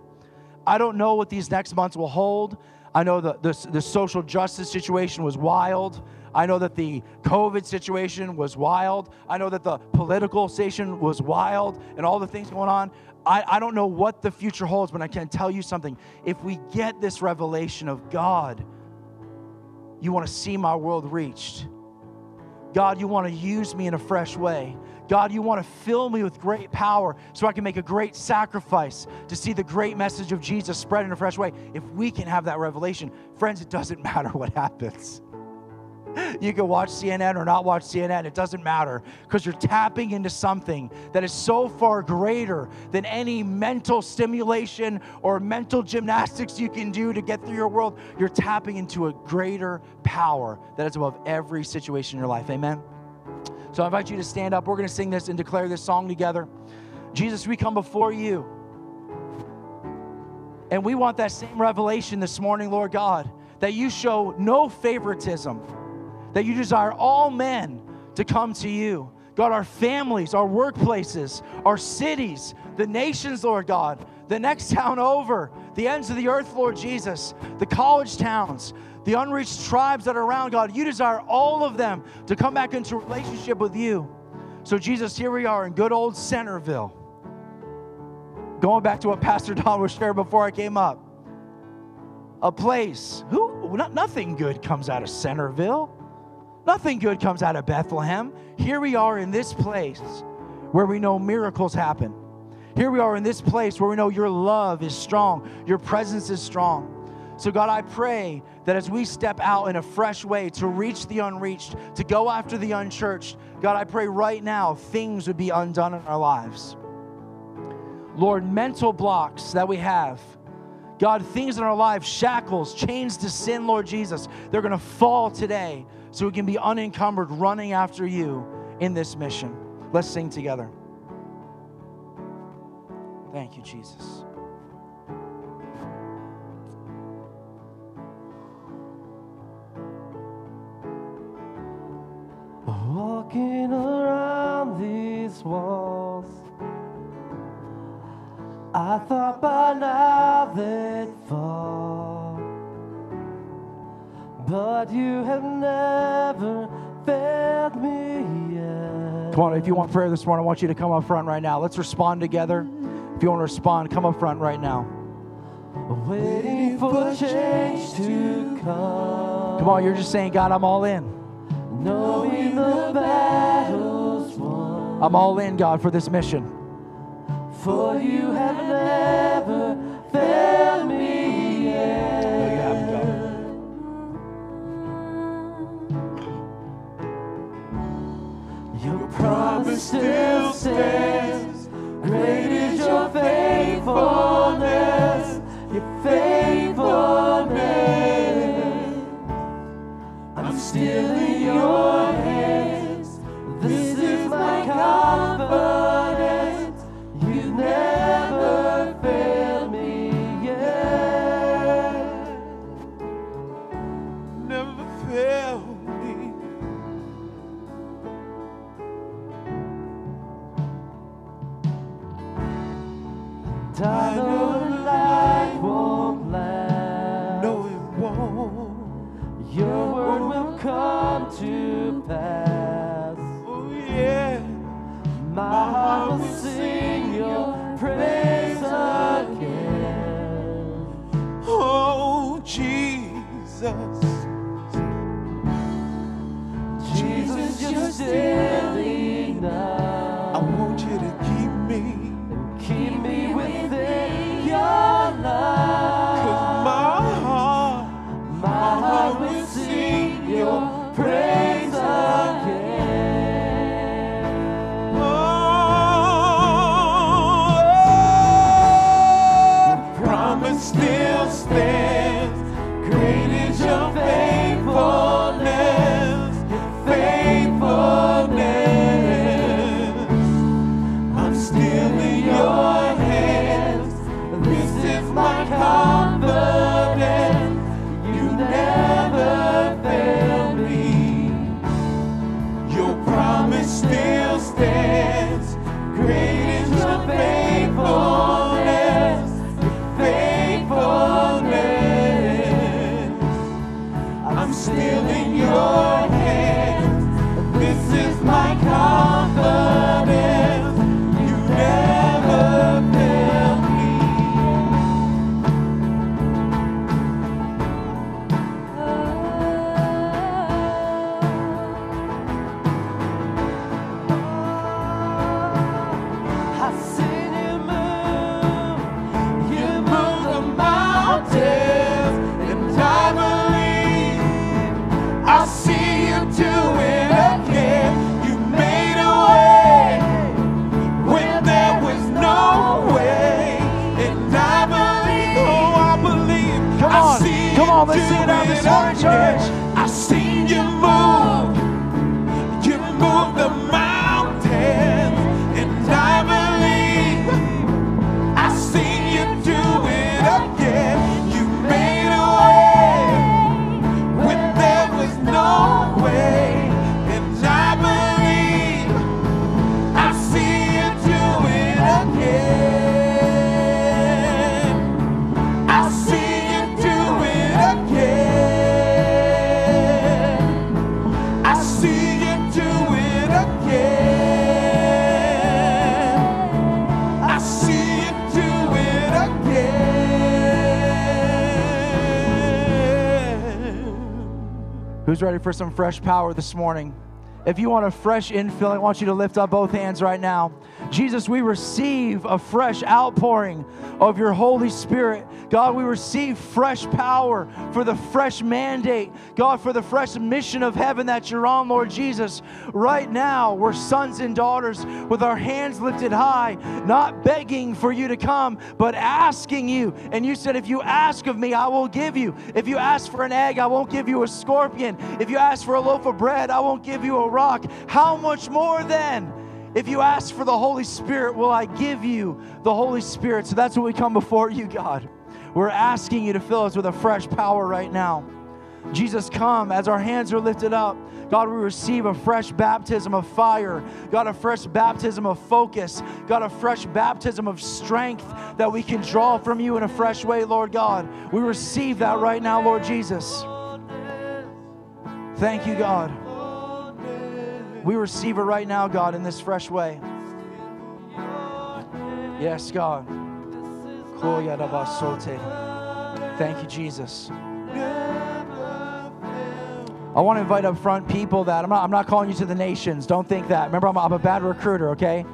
I don't know what these next months will hold. I know the, the, the social justice situation was wild. I know that the COVID situation was wild. I know that the political station was wild and all the things going on. I, I don't know what the future holds, but I can tell you something. If we get this revelation of God, you want to see my world reached. God, you want to use me in a fresh way. God, you want to fill me with great power so I can make a great sacrifice to see the great message of Jesus spread in a fresh way. If we can have that revelation, friends, it doesn't matter what happens. You can watch CNN or not watch CNN, it doesn't matter because you're tapping into something that is so far greater than any mental stimulation or mental gymnastics you can do to get through your world. You're tapping into a greater power that is above every situation in your life. Amen. So I invite you to stand up. We're going to sing this and declare this song together. Jesus, we come before you. And we want that same revelation this morning, Lord God, that you show no favoritism that you desire all men to come to you. God, our families, our workplaces, our cities, the nations, Lord God, the next town over, the ends of the earth, Lord Jesus, the college towns, the unreached tribes that are around, God, you desire all of them to come back into relationship with you. So, Jesus, here we are in good old Centreville. Going back to what Pastor Don was sharing before I came up. A place, who, not, nothing good comes out of Centreville. Nothing good comes out of Bethlehem. Here we are in this place where we know miracles happen. Here we are in this place where we know your love is strong, your presence is strong. So, God, I pray that as we step out in a fresh way to reach the unreached, to go after the unchurched, God, I pray right now things would be undone in our lives. Lord, mental blocks that we have, God, things in our lives, shackles, chains to sin, Lord Jesus, they're going to fall today so we can be unencumbered running after you in this mission. Let's sing together. Thank you, Jesus. Walking around these walls, I thought by now they'd fall. But you have never failed me yet. Come on, if you want prayer this morning, I want you to come up front right now. Let's respond together. If you want to respond, come up front right now. Waiting for change to come. Come on, you're just saying, God, I'm all in. Knowing the battle's won. I'm all in, God, for this mission. For you have never failed me yet. No, you haven't, God. Your promise still stands. Great Ready for some fresh power this morning? If you want a fresh infilling, I want you to lift up both hands right now. Jesus, we receive a fresh outpouring of your Holy Spirit. God, we receive fresh power for the fresh mandate. God, for the fresh mission of heaven that you're on, Lord Jesus. Right now, we're sons and daughters with our hands lifted high, not begging for you to come, but asking you. And you said, if you ask of me, I will give you. If you ask for an egg, I won't give you a scorpion. If you ask for a loaf of bread, I won't give you a rock. How much more then? If you ask for the Holy Spirit, will I give you the Holy Spirit? So that's what we come before you, God. We're asking you to fill us with a fresh power right now. Jesus, come as our hands are lifted up. God, we receive a fresh baptism of fire. God, a fresh baptism of focus. God, a fresh baptism of strength that we can draw from you in a fresh way, Lord God. We receive that right now, Lord Jesus. Thank you, God. We receive it right now, God, in this fresh way. Yes, God. Thank you, Jesus. I want to invite up front people that I'm not, I'm not calling you to the nations. Don't think that. Remember, I'm, I'm a bad recruiter, okay?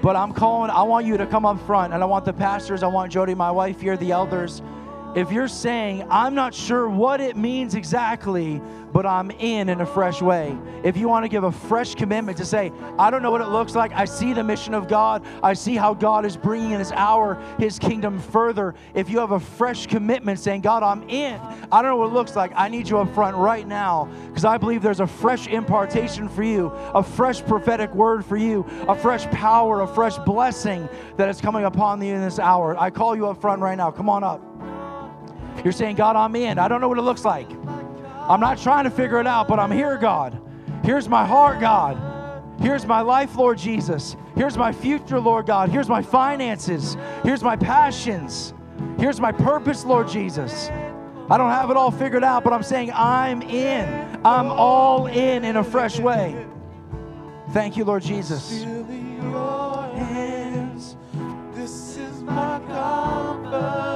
But I'm calling, I want you to come up front, and I want the pastors, I want Jody, my wife here, the elders. If you're saying, I'm not sure what it means exactly, but I'm in in a fresh way. If you want to give a fresh commitment to say, I don't know what it looks like, I see the mission of God, I see how God is bringing in this hour His kingdom further. If you have a fresh commitment saying, God, I'm in, I don't know what it looks like, I need you up front right now because I believe there's a fresh impartation for you, a fresh prophetic word for you, a fresh power, a fresh blessing that is coming upon you in this hour. I call you up front right now. Come on up. You're saying, God, I'm in. I don't know what it looks like. I'm not trying to figure it out, but I'm here, God. Here's my heart, God. Here's my life, Lord Jesus. Here's my future, Lord God. Here's my finances. Here's my passions. Here's my purpose, Lord Jesus. I don't have it all figured out, but I'm saying I'm in. I'm all in in a fresh way. Thank you, Lord Jesus. This is my confidence.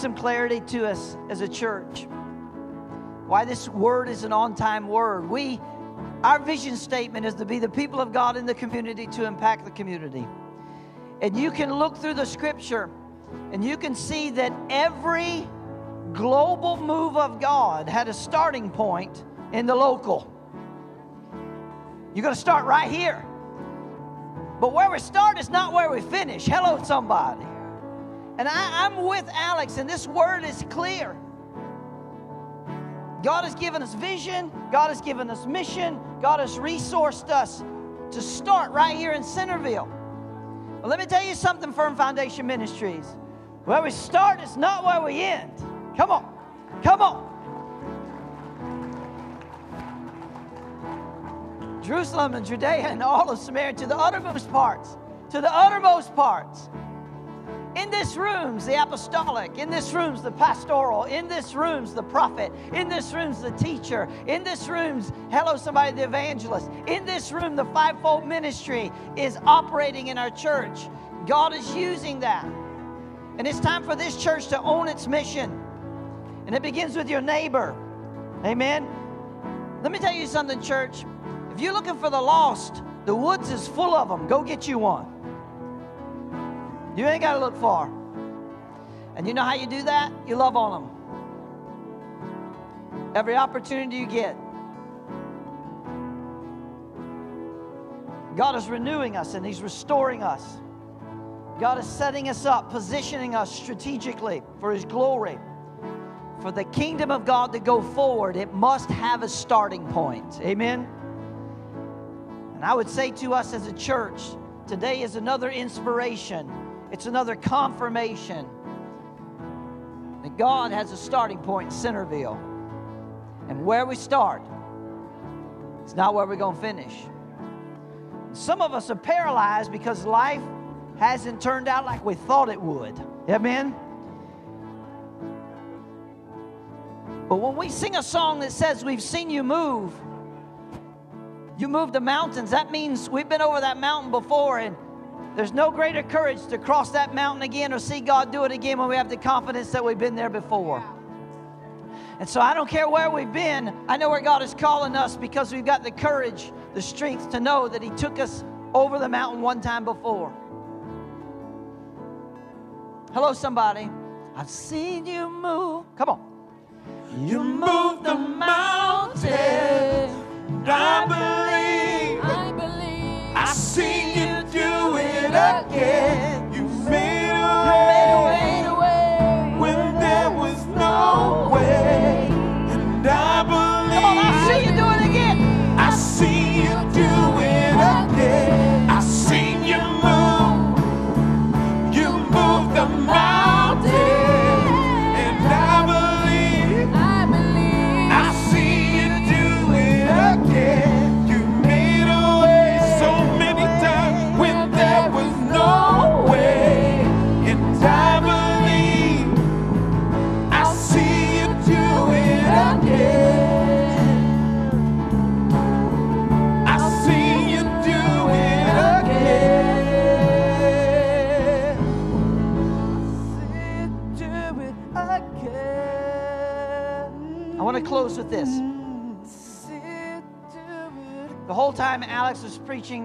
Some clarity to us as a church. Why this word is an on time word. We, our vision statement is to be the people of God in the community to impact the community. And you can look through the scripture and you can see that every global move of God had a starting point in the local. You're going to start right here. But where we start is not where we finish. Hello, somebody. And I, am with Alex, and this word is clear. God has given us vision, God has given us mission, God has resourced us to start right here in Centreville. But let me tell you something, Firm Foundation Ministries. Where we start is not where we end. Come on, come on. Jerusalem and Judea and all of Samaria to the uttermost parts, to the uttermost parts. In this room's the apostolic. In this room's the pastoral. In this room's the prophet. In this room's the teacher. In this room's, hello, somebody, the evangelist. In this room, the fivefold ministry is operating in our church. God is using that. And it's time for this church to own its mission. And it begins with your neighbor. Amen. Let me tell you something, church. If you're looking for the lost, the woods is full of them. Go get you one. You ain't got to look far. And you know how you do that? You love on them. Every opportunity you get. God is renewing us and He's restoring us. God is setting us up, positioning us strategically for His glory. For the kingdom of God to go forward, it must have a starting point. Amen. And I would say to us as a church, today is another inspiration, it's another confirmation that God has a starting point in Centreville. And where we start, it's not where we're going to finish. Some of us are paralyzed because life hasn't turned out like we thought it would. Amen. But when we sing a song that says, We've seen you move, you move the mountains, that means we've been over that mountain before, and there's no greater courage to cross that mountain again or see God do it again when we have the confidence that we've been there before. And so I don't care where we've been, I know where God is calling us because we've got the courage, the strength to know that He took us over the mountain one time before. Hello, somebody. I've seen you move. Come on. You move the mountain. I believe. I believe. I seen when there was no way. And I believe.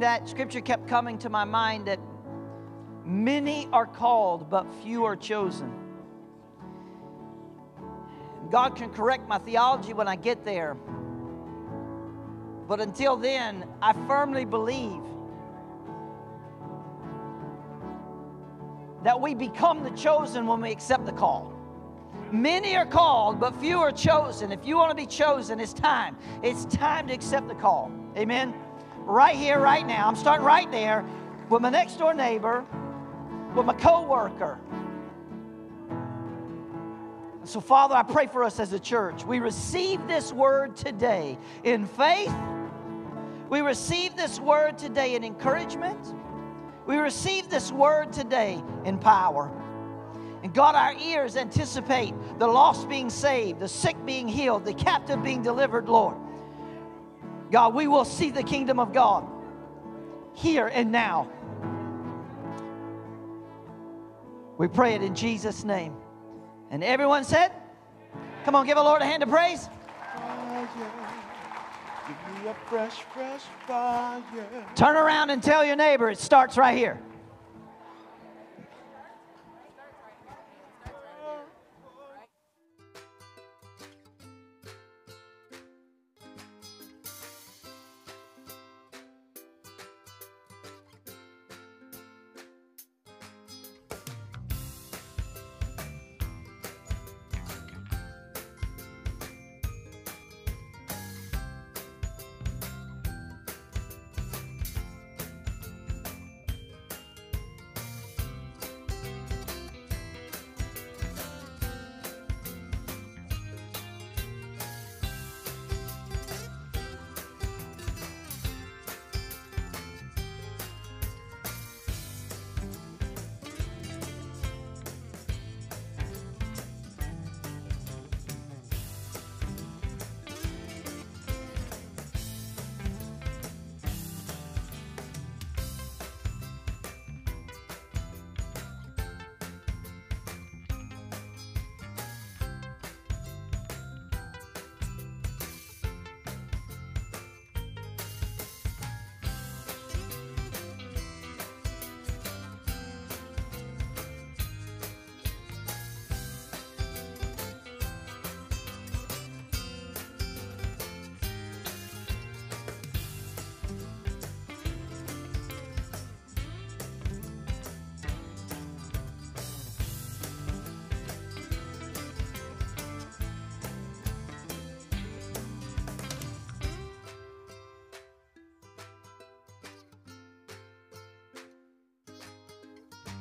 That, scripture kept coming to my mind that many are called, but few are chosen. God can correct my theology when I get there. But until then, I firmly believe that we become the chosen when we accept the call. Many are called, but few are chosen. If you want to be chosen, it's time. It's time to accept the call. Amen. Right here, right now. I'm starting right there with my next door neighbor, with my co-worker. So, Father, I pray for us as a church. We receive this word today in faith. We receive this word today in encouragement. We receive this word today in power. And God, our ears anticipate the lost being saved, the sick being healed, the captive being delivered, Lord. God, we will see the kingdom of God here and now. We pray it in Jesus' name. And everyone said, Come on, give the Lord a hand of praise. Give me a fresh, fresh fire. Turn around and tell your neighbor it starts right here.